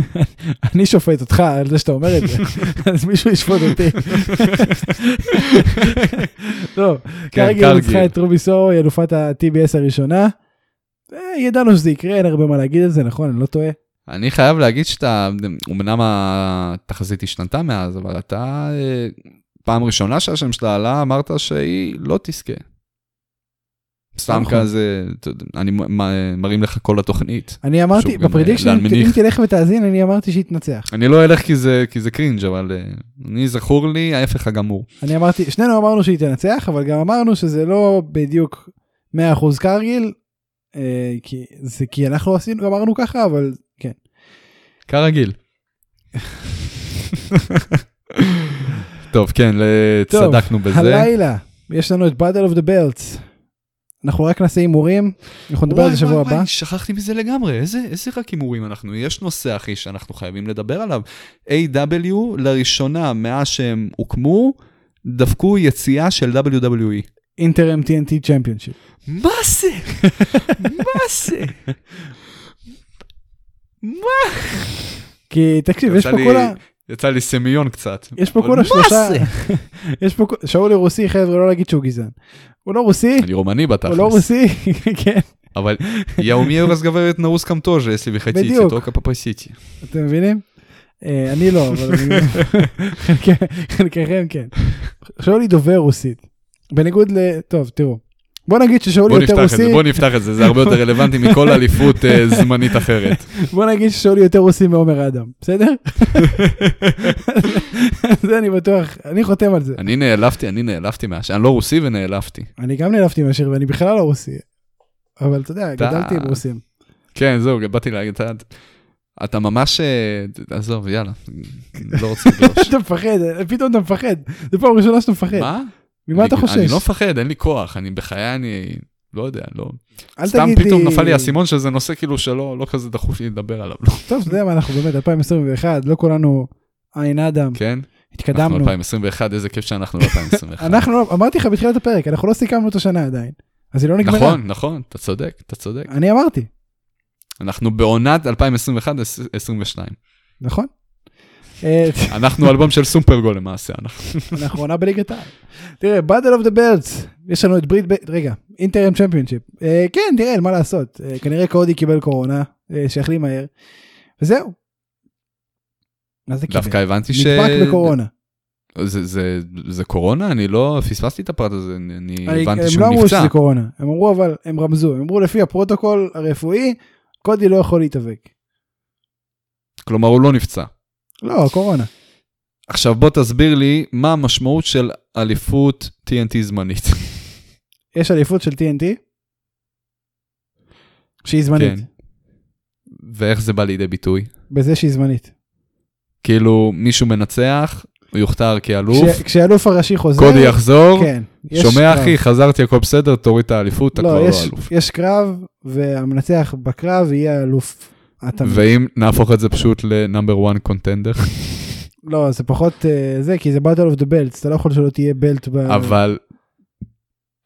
אני שופט אותך על זה שאתה אומר את זה, אז מישהו ישפוט אותי. טוב, כן, כרגיל ניצחה את רובי סורו, היא אלופת ה-TBS הראשונה. אה, ידענו שזה יקרה, אין הרבה מה להגיד על זה, נכון? אני לא טועה. אני חייב להגיד שאתה, אמנם התחזית השתנתה מאז, אבל אתה, אה, פעם ראשונה שהשם שלה עלה, אמרת שהיא לא תזכה. סתם נכון. כזה, אני מרים לך כל התוכנית. אני אמרתי, ב prediction, אה. אם תלך ותאזין, אני אמרתי שהיא תנצח. אני לא אלך כי זה, cringe, אבל אה, אני זכור לי ההפך הגמור. אני אמרתי, שנינו אמרנו שהיא תנצח, אבל גם אמרנו שזה לא בדיוק 100% כרגיל, אה, כי, זה כי אנחנו עשינו, אמרנו ככה, אבל כן. כרגיל. טוב, כן, טוב, צדקנו בזה. הלילה, יש לנו את Battle of the Belts. אנחנו רק נעשה הימורים, אנחנו נדבר על זה שבוע הבא. שכחתי מזה לגמרי, איזה, איזה רק הימורים אנחנו, יש נושא אחי שאנחנו חייבים לדבר עליו. A.W. לראשונה מאז שהם הוקמו, דפקו יציאה של WWE. אינטרם TNT צ'מפיונשיפ. מה זה? מה זה? מה? כי תקשיב, יש פה כולה, יצא לי סמיון קצת. יש פה אבל כולה מה שלושה, זה? יש פה, כל- שאולי רוסי חבר'ה לא להגיד שהוא גזען. הוא לא רוסי, אני רומני הוא לא בתכלס, רוסי, כן, אבל я умею разговаривать на русском тоже, если вы хотите, בדיוק. только попросите. אתם מבינים? אה, אני לא, אבל אני- חלק- חלקכם כן. שאולי דובר רוסית. בניגוד ל... טוב, תראו. בוא נגיד ששאולי יותר רוסי, בוא נפתח את זה, זה הרבה יותר רלוונטי מכל אליפות אה, זמנית אחרת. בוא נגיד ששאולי יותר רוסי מעומר אדם, בסדר? זה אני בטוח, אני חותם על זה. אני נעלבתי, אני נעלבתי מהשם, אני לא רוסי ונעלבתי. אני גם נעלבתי מהשיר ואני בכלל לא רוסי. אבל אתה יודע, גדלתי עם רוסים. כן, זהו, באתי להגיד, אתה- אתה ממש, אה, עזוב, יאללה, לא רוצה לגלוש. אתה מפחד, פתאום אתה מפחד. זו פעם ראשונה שאתה מפחד. מה? ממה אתה חושש? אני לא מפחד, אין לי כוח, אני בחיי, אני לא יודע, לא. אל סתם פתאום נפל לי האסימון שזה נושא כאילו שלא לא כזה דחוף לי לדבר עליו, לא. טוב, אתה יודע מה, אנחנו באמת 2021, לא כולנו עין אדם, כן? אנחנו התקדמנו. 2021, איזה כיף שאנחנו ב-2021. אנחנו לא, אמרתי לך בתחילת הפרק, אנחנו לא סיכמנו את השנה עדיין. אז היא לא נגמרה. נכון, נכון, אתה צודק, אתה צודק. אני אמרתי, אנחנו בעונת 2021-2022. נכון? אה, אנחנו אלבום של סופרגול למעשה, אנחנו. אנחנו עונה בליגת העל. תראה, ב Battle of the Belts, יש לנו את ברית, רגע, interim championship. אה, כן, תראה, מה לעשות, אה, כנראה קודי קיבל קורונה, שיחלים מהר, וזהו. מה זה קיבל? דווקא הבנתי ש... נדבק בקורונה. זה, זה, זה קורונה? אני לא פספסתי את הפרט הזה, אני, אני הבנתי הם שהוא לא אמרו נפצע. שזה קורונה, הם אמרו אבל, הם רמזו, הם אמרו לפי הפרוטוקול הרפואי, קודי לא יכול להתאבק. כלומר, הוא לא נפצע. לא, קורונה. עכשיו בוא תסביר לי מה המשמעות של אליפות TNT זמנית. יש אליפות של TNT, שהיא זמנית, כן. ואיך זה בא לידי ביטוי? בזה שהיא זמנית. כאילו מישהו מנצח, הוא יוכתר כאלוף, כש- כשהאלוף הראשי חוזר, קודי יחזור, כן, שומע. אחי, חזרתי הכל בסדר, תוריד את האליפות, אתה כבר לא, לא יש, אלוף. יש קרב, והמנצח בקרב יהיה אלוף. התמיד. ואם נהפוך את זה פשוט לנאמבר 1 קונטנדר, לא, זה פחות אה, זה, כי זה Battle of the Belts, אתה לא יכול שלא תהיה בלט ב... אבל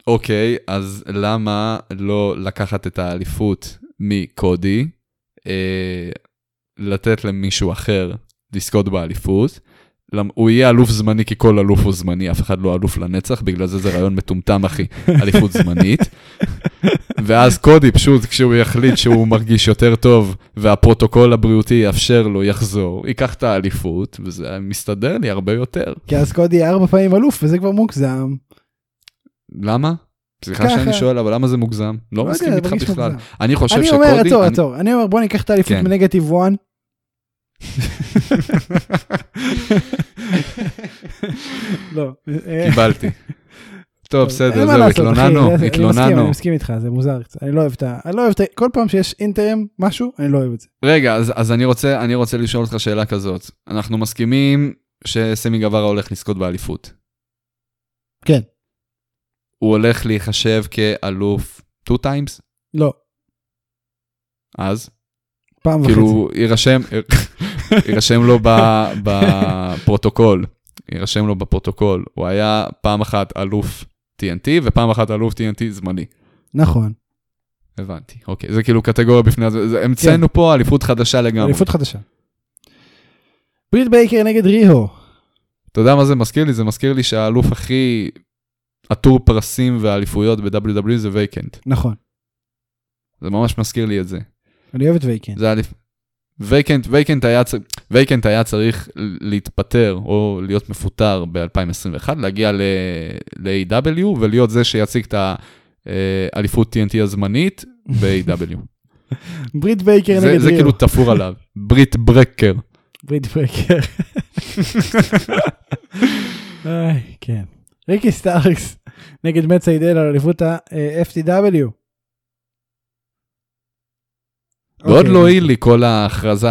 אוקיי, אז למה לא לקחת את האליפות מקודי, אה, לתת למישהו אחר לזכות באליפות? הוא יהיה אלוף זמני כי כל אלוף הוא זמני, אף אחד לא אלוף לנצח, בגלל זה זה רעיון מטומטם אחי, אליפות זמנית. ואז קודי פשוט כשהוא יחליט שהוא מרגיש יותר טוב והפרוטוקול הבריאותי יאפשר לו, יחזור, ייקח את האליפות, וזה מסתדר לי הרבה יותר. כי אז קודי ארבע פעמים אלוף, וזה כבר מוגזם. למה? סליחה. שאני שואל, אבל למה זה מוגזם? לא יודע, מסכים איתך בכלל. אני חושב אני שקודי... אומר, עצור, אני- עצור, אני אומר, בוא ניקח את האליפות כן. מנגטיב 1. לא. קיבלתי. טוב, בסדר, זהו, התלוננו, זה- אני מסכים, התלוננו. איתך, זה מוזר קצת. אני לא אוהב את ה... אני לא אוהב את ה... כל פעם שיש אינטרם משהו, אני לא אוהב את זה. רגע, אז אני רוצה אני רוצה לשאול אותך שאלה כזאת. אנחנו מסכימים שסמי גווארה הולך לזכות באליפות. כן. הוא הולך להיחשב כאלוף 2 times? לא, אז? פעם וחצי. כאילו, יירשם יירשם לו בפרוטוקול. יירשם לו בפרוטוקול. הוא היה פעם אחת אלוף TNT ופעם אחת אלוף TNT זמני. נכון, הבנתי, אוקיי, זה כאילו קטגוריה בפני המצאנו פה אליפות חדשה לגמרי. כן. אליפות חדשה. ברית בייקר נגד ריהו. אתה יודע מה זה מזכיר לי? זה מזכיר לי שהאלוף הכי עטור פרסים ואליפויות ב-WWE זה vacant. נכון, זה ממש מזכיר לי את זה. אני אוהב את vacant. זה אליפ... vacant, vacant היה. vacant היה צריך להתפטר או להיות מפוטר ב-2021, להגיע ל-AEW ולהיות זה שיציג את האליפות TNT הזמנית ב-AEW. ברית בייקר זה, נגד זה ריהו. כאילו תפור עליו, ברית בייקר. ברית. איי, כן. ריקי סטארקס נגד מאט סיידל על אליפות ה-FTW. מאוד אוקיי. לא הועיל לי כל ההכרזה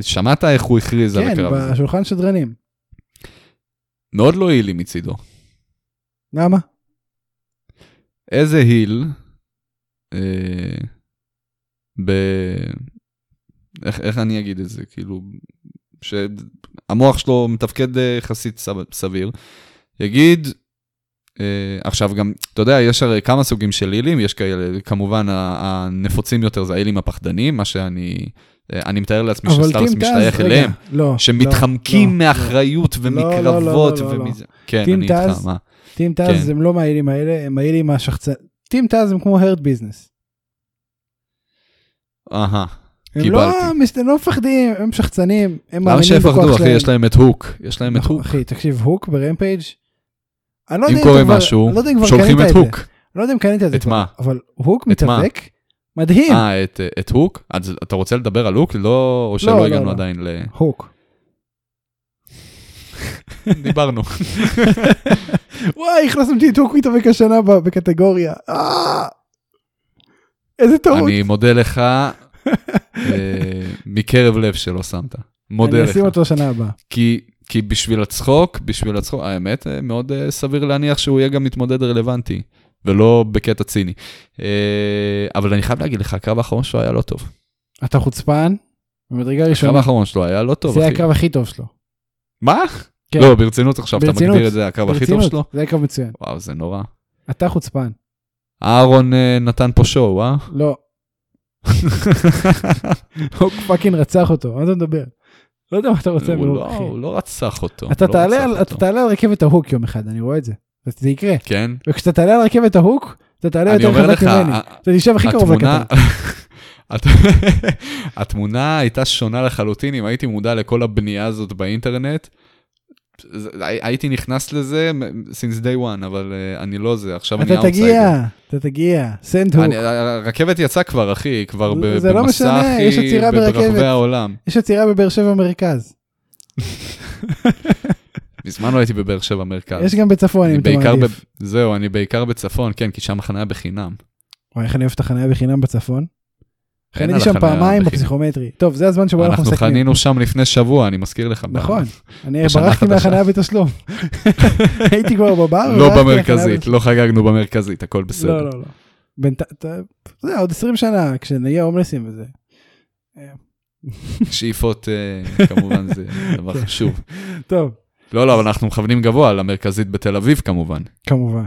שמעת איך הוא הכריז על כן, הקרב הזה? בשולחן שדרנים. מאוד לא הועיל לי מצידו. למה? איזה היל, אה, ב... איך, איך אני אגיד את זה? כאילו, שהמוח שלו מתפקד אה, יחסית סב- סביר, יגיד, עכשיו גם, אתה יודע, יש הרי כמה סוגים של הילים, יש כאלה, כמובן הנפוצים יותר זה ההילים הפחדניים, מה שאני, אה, אני מתאר לעצמי שסטארס משתייך אליהם, לא, שמתחמקים לא, לא. מאחריות לא, לא, ומקרבות לא, לא, לא. ומזה. כן, טים אני איתך, מה? טים כן. טז הם לא מהאלים האלה, הם האלים השחצן... טים טז הם כמו הרד ביזנס. אהה. הם קיבלתי. לא, הם לא מפחדים, הם שחצנים, הם למה מאמינים בכוח שיפחדו, אחי? שלהם. יש להם את הוק. יש להם את נכון, הוק. אחי, תקשיב, הוק ברמפייג' אני לא אם קורה כבר- משהו, אני לא שולחים את. הוק. לא יודע אם קנית את זה את מה? אבל הוק? מתאבק, מדהים, אה, את, את הוק? אז אתה רוצה לדבר על הוק? לא, או שלא לא, הגענו לא. עדיין ל... הוק. דיברנו. וואי, הכנסתי את הוק מתאבק השנה בקטגוריה. אה! איזה טעות. אני מודה לך אה, מקרב לב שלא שמת. מודה אני לך. אשים אותו שנה הבאה. כי, כי בשביל הצחוק, בשביל הצחוק, האמת, אה, מאוד אה, סביר להניח שהוא יהיה גם מתמודד רלוונטי, ולא בקטע ציני. אה, אבל אני חייב להגיד לך, הקרב האחרון שלו היה לא טוב. אתה חוצפן? במדרגה הקרב ראשונה. האחרון שלו היה לא טוב, זה אחי. הקרב הכי טוב שלו. מה? כן. לא, ברצינות עכשיו, אתה ברצינות. מגדיר את זה הקרב הכי טוב שלו? זה היה קרב מצוין. וואו, זה נורא. אתה חוצפן. אהרון אה, נתן פה show, אה? לא. הוק fucking רצח אותו, מה אתה מדבר? לא יודע מה אתה רוצה לא- אחי. הוא לא רצח אותו. אתה לא תעלה רצח על- אותו. אתה תעלה על רכבת ההוק יום אחד, אני רואה את זה. זה יקרה. כן? וכשאתה תעלה על רכבת ההוק, אתה תעלה יותר חזק ממני. אתה תשב הכי קרוב לקטר. הת- התמונה הייתה שונה לחלוטין אם הייתי מודע לכל הבנייה הזאת באינטרנט. הייתי נכנס לזה since day one, אבל אה, אני לא זה, עכשיו אני אתה אאוטסיידר. תגיע, אתה תגיע. הוק. אני- הרכבת יצאה כבר, אחי, כבר זה לא במסע, משנה, אחי, יש עצירה. ברחבי העולם. יש עצירה בבאר שבע מרכז. מזמן לא הייתי בבאר שבע מרכז. יש גם בצפון אם אתה מעדיף. זהו, אני בעיקר בצפון, כן, כי שם החניה בחינם. וואי, איך אני אוהב את החניה בחינם בצפון. חניתי על שם פעמיים. בפסיכומטרי. טוב, זה הזמן שבו אנחנו אנחנו מסכמים. חנינו שם לפני שבוע, אני מזכיר לך. נכון, אני ברחתי. מהחניה בתשלום. הייתי כבר בבר. לא במרכזית. לא חגגנו במרכזית, הכל בסדר. לא, לא, לא. יודע, עוד 20 שנה, כשנהיה הומלסים וזה. שאיפות, אה, כמובן, זה דבר כן. חשוב. טוב, לא, לא, אבל אנחנו מכוונים גבוה למרכזית בתל אביב, כמובן. כמובן.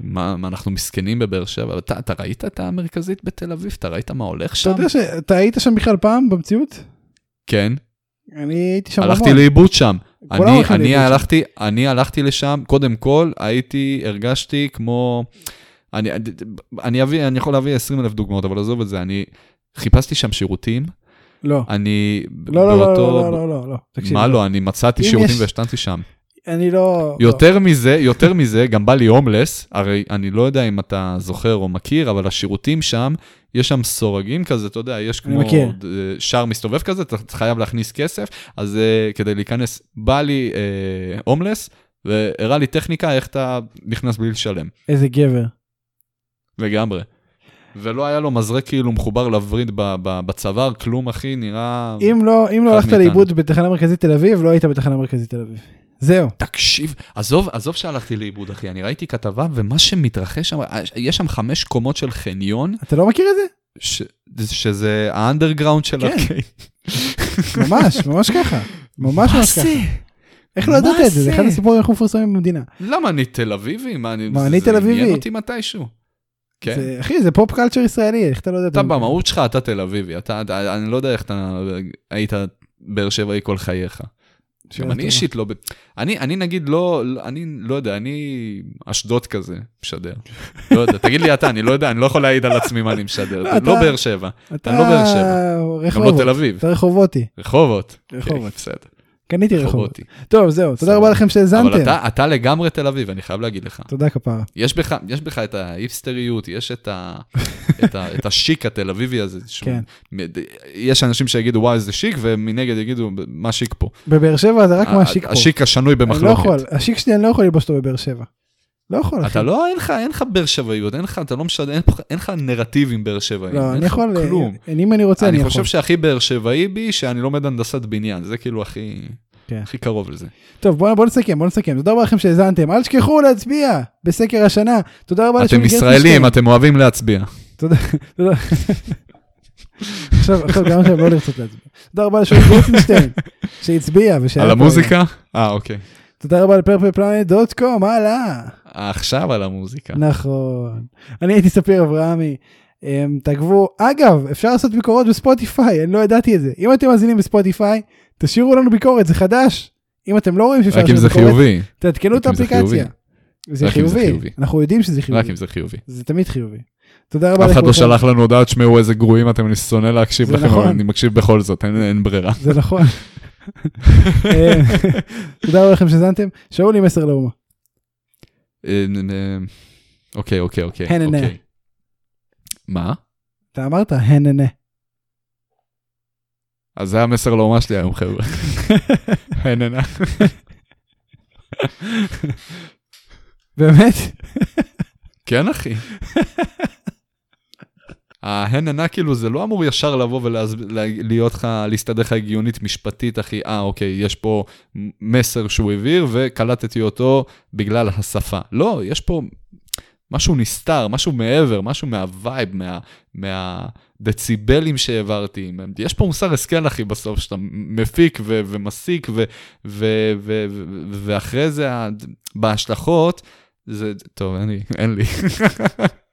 מה, מה אנחנו מסכנים בבאר שבע? אתה, אתה ראית את המרכזית בתל אביב? אתה ראית מה הולך אתה שם? יודע שאתה היית שם בכלל פעם במציאות? כן, אני הייתי שם המון. הלכתי לאיבוד שם. אני, אני, לאיבוד שם. הלכתי, אני הלכתי לשם, קודם כל, הייתי, הרגשתי כמו... אני, אני, אביא, אני יכול להביא 20 אלף דוגמאות, אבל עזוב את זה, אני חיפשתי שם שירותים, לא. אני לא, לא, לא, באותו... לא, לא, לא, לא. תקשיב. מה לא, אני מצאתי שירותים יש- והשתנתי שם. אני לא... יותר מזה, יותר מזה, גם בא לי הומלס, הרי אני לא יודע אם אתה זוכר או מכיר, אבל השירותים שם, יש שם סורגים כזה, אתה יודע, יש כמו. אה, שער מסתובב כזה, אתה חייב להכניס כסף, אז אה, כדי להיכנס, בא לי אה, הומלס, והראה לי טכניקה איך אתה נכנס בלי לשלם, איזה גבר. לגמרי. ולא היה לו מזרק כאילו מחובר לווריד בצוואר, כלום אחי, נראה... אם לא, אם לא הלכת. לאיבוד בתחנה מרכזית תל אביב, לא היית בתחנה מרכזית תל אביב. זהו. תקשיב, עזוב, עזוב שהלכתי לאיבוד, אחי, אני ראיתי כתבה, ומה שמתרחש שם, יש שם חמש קומות של חניון, אתה לא מכיר את זה? ש... שזה האנדרגראונד של כן. הקייק. ממש, ממש ככה. ממש ממש ככה. זה? איך לא ידעת את זה? זה זה? אחד הסיפורים הכי מפורסמים במדינה. למה אני תל אביבי? מה, אני, מה, זה- אני תל זה אביבי. עניין אותי מתישהו. כן. זה- אחי, זה פופ קלצ'ר ישראלי, איך אתה לא יודע? אתה במהות שלך, אתה תל אביבי. אתה, אתה- אני לא יודע איך אתה היית באר שבעי כל חייך. גם אני אישית לא... אני, אני נגיד לא, לא- אני לא יודע, אני אשדוד כזה משדר. לא יודע, תגיד לי אתה, אני לא יודע, אני לא יכול להעיד על עצמי מה אני משדר. לא, אתה- לא באר שבע, אתה אני לא באר שבע. גם לא רחובות. תל אביב. אתה רחובותי. רחובות. רחובות. כן, בסדר, קניתי רחובות. טוב, זהו. תודה. רבה לכם אבל שהאזנתם. אתה, אתה לגמרי תל אביב, אני חייב להגיד לך. תודה כפרה. יש בך, יש בך את ההיפסטריות, יש את, ה, את, ה, את השיק התל אביבי הזה. שהוא- כן. יש אנשים שיגידו, וואי, איזה שיק, ומנגד יגידו, מה שיק פה? בבאר שבע זה רק מה השיק פה. השיק השנוי אני לא במחלוקת. יכול, השיק שלי אני לא יכול ללבוש אותו בבאר שבע. לא יכול, אחי. אתה לא, אין לך, אין לך באר שבעיות, אין לך, אתה לא משנה, אין, אין לך נרטיב עם באר שבעים. לא, אין אני יכול, כלום. אם אני רוצה אני אני יכול. חושב שהכי באר שבעי בי, שאני לומד הנדסת בניין, זה כאילו הכי... כן. הכי קרוב לזה. טוב, בואו בוא נסכם, בואו נסכם. תודה רבה לכם שהאזנתם. אל תשכחו להצביע בסקר השנה. תודה רבה אתם. ישראלים, אתם אוהבים להצביע. תודה. תודה. עכשיו, עכשיו גם עכשיו לא לרצות להצביע. תודה רבה לשולי גרצנשטיין, שהצביע על המוזיקה? אה, אוקיי. תודה רבה לפרפלפלנט.קום, הלאה. עכשיו על המוזיקה. נכון. אני הייתי ספיר אברהמי. אמ, תעקבו, אגב, אפשר לעשות ביקורות בספוטיפיי, אני לא ידעתי את זה. אם אתם מאזינים בספוטיפיי, תשאירו לנו ביקורת, זה חדש. אם אתם לא רואים שאפשר רק אם זה ביקורת, חיובי. תעדכנו את האפליקציה. זה חיובי. אנחנו יודעים שזה חיובי. רק אם זה חיובי. זה תמיד חיובי. תודה רבה אף אחד לא לכולכם. שלח לנו הודעה, תשמעו איזה גרועים אתם, אני שונא להקשיב לכם, נכון. אבל אני מקשיב בכל זאת, אין- ברירה. זה נכון. אה, תודה רבה לכם שהאזנתם. שאולי מסר לאומה. אה, אוקיי, אוקיי, אוקיי. הננה. אוקיי. מה? אתה אמרת הננה. אז זה המסר לאומה שלי היום, חבר'ה. הננה. באמת? כן, אחי. ההננה כאילו זה לא אמור ישר לבוא ולהיות לך, להסתדר לך הגיונית משפטית, אחי, אה אוקיי, יש פה מסר שהוא העביר וקלטתי אותו בגלל השפה. לא, יש פה משהו נסתר, משהו מעבר, משהו מהווייב, מה, מהדציבלים שהעברתי. יש פה מוסר השכל, אחי, בסוף, שאתה מפיק ו- ומסיק, ו- ו- ו- ו- ואחרי זה, בהשלכות, זה, טוב, אין לי, אין לי.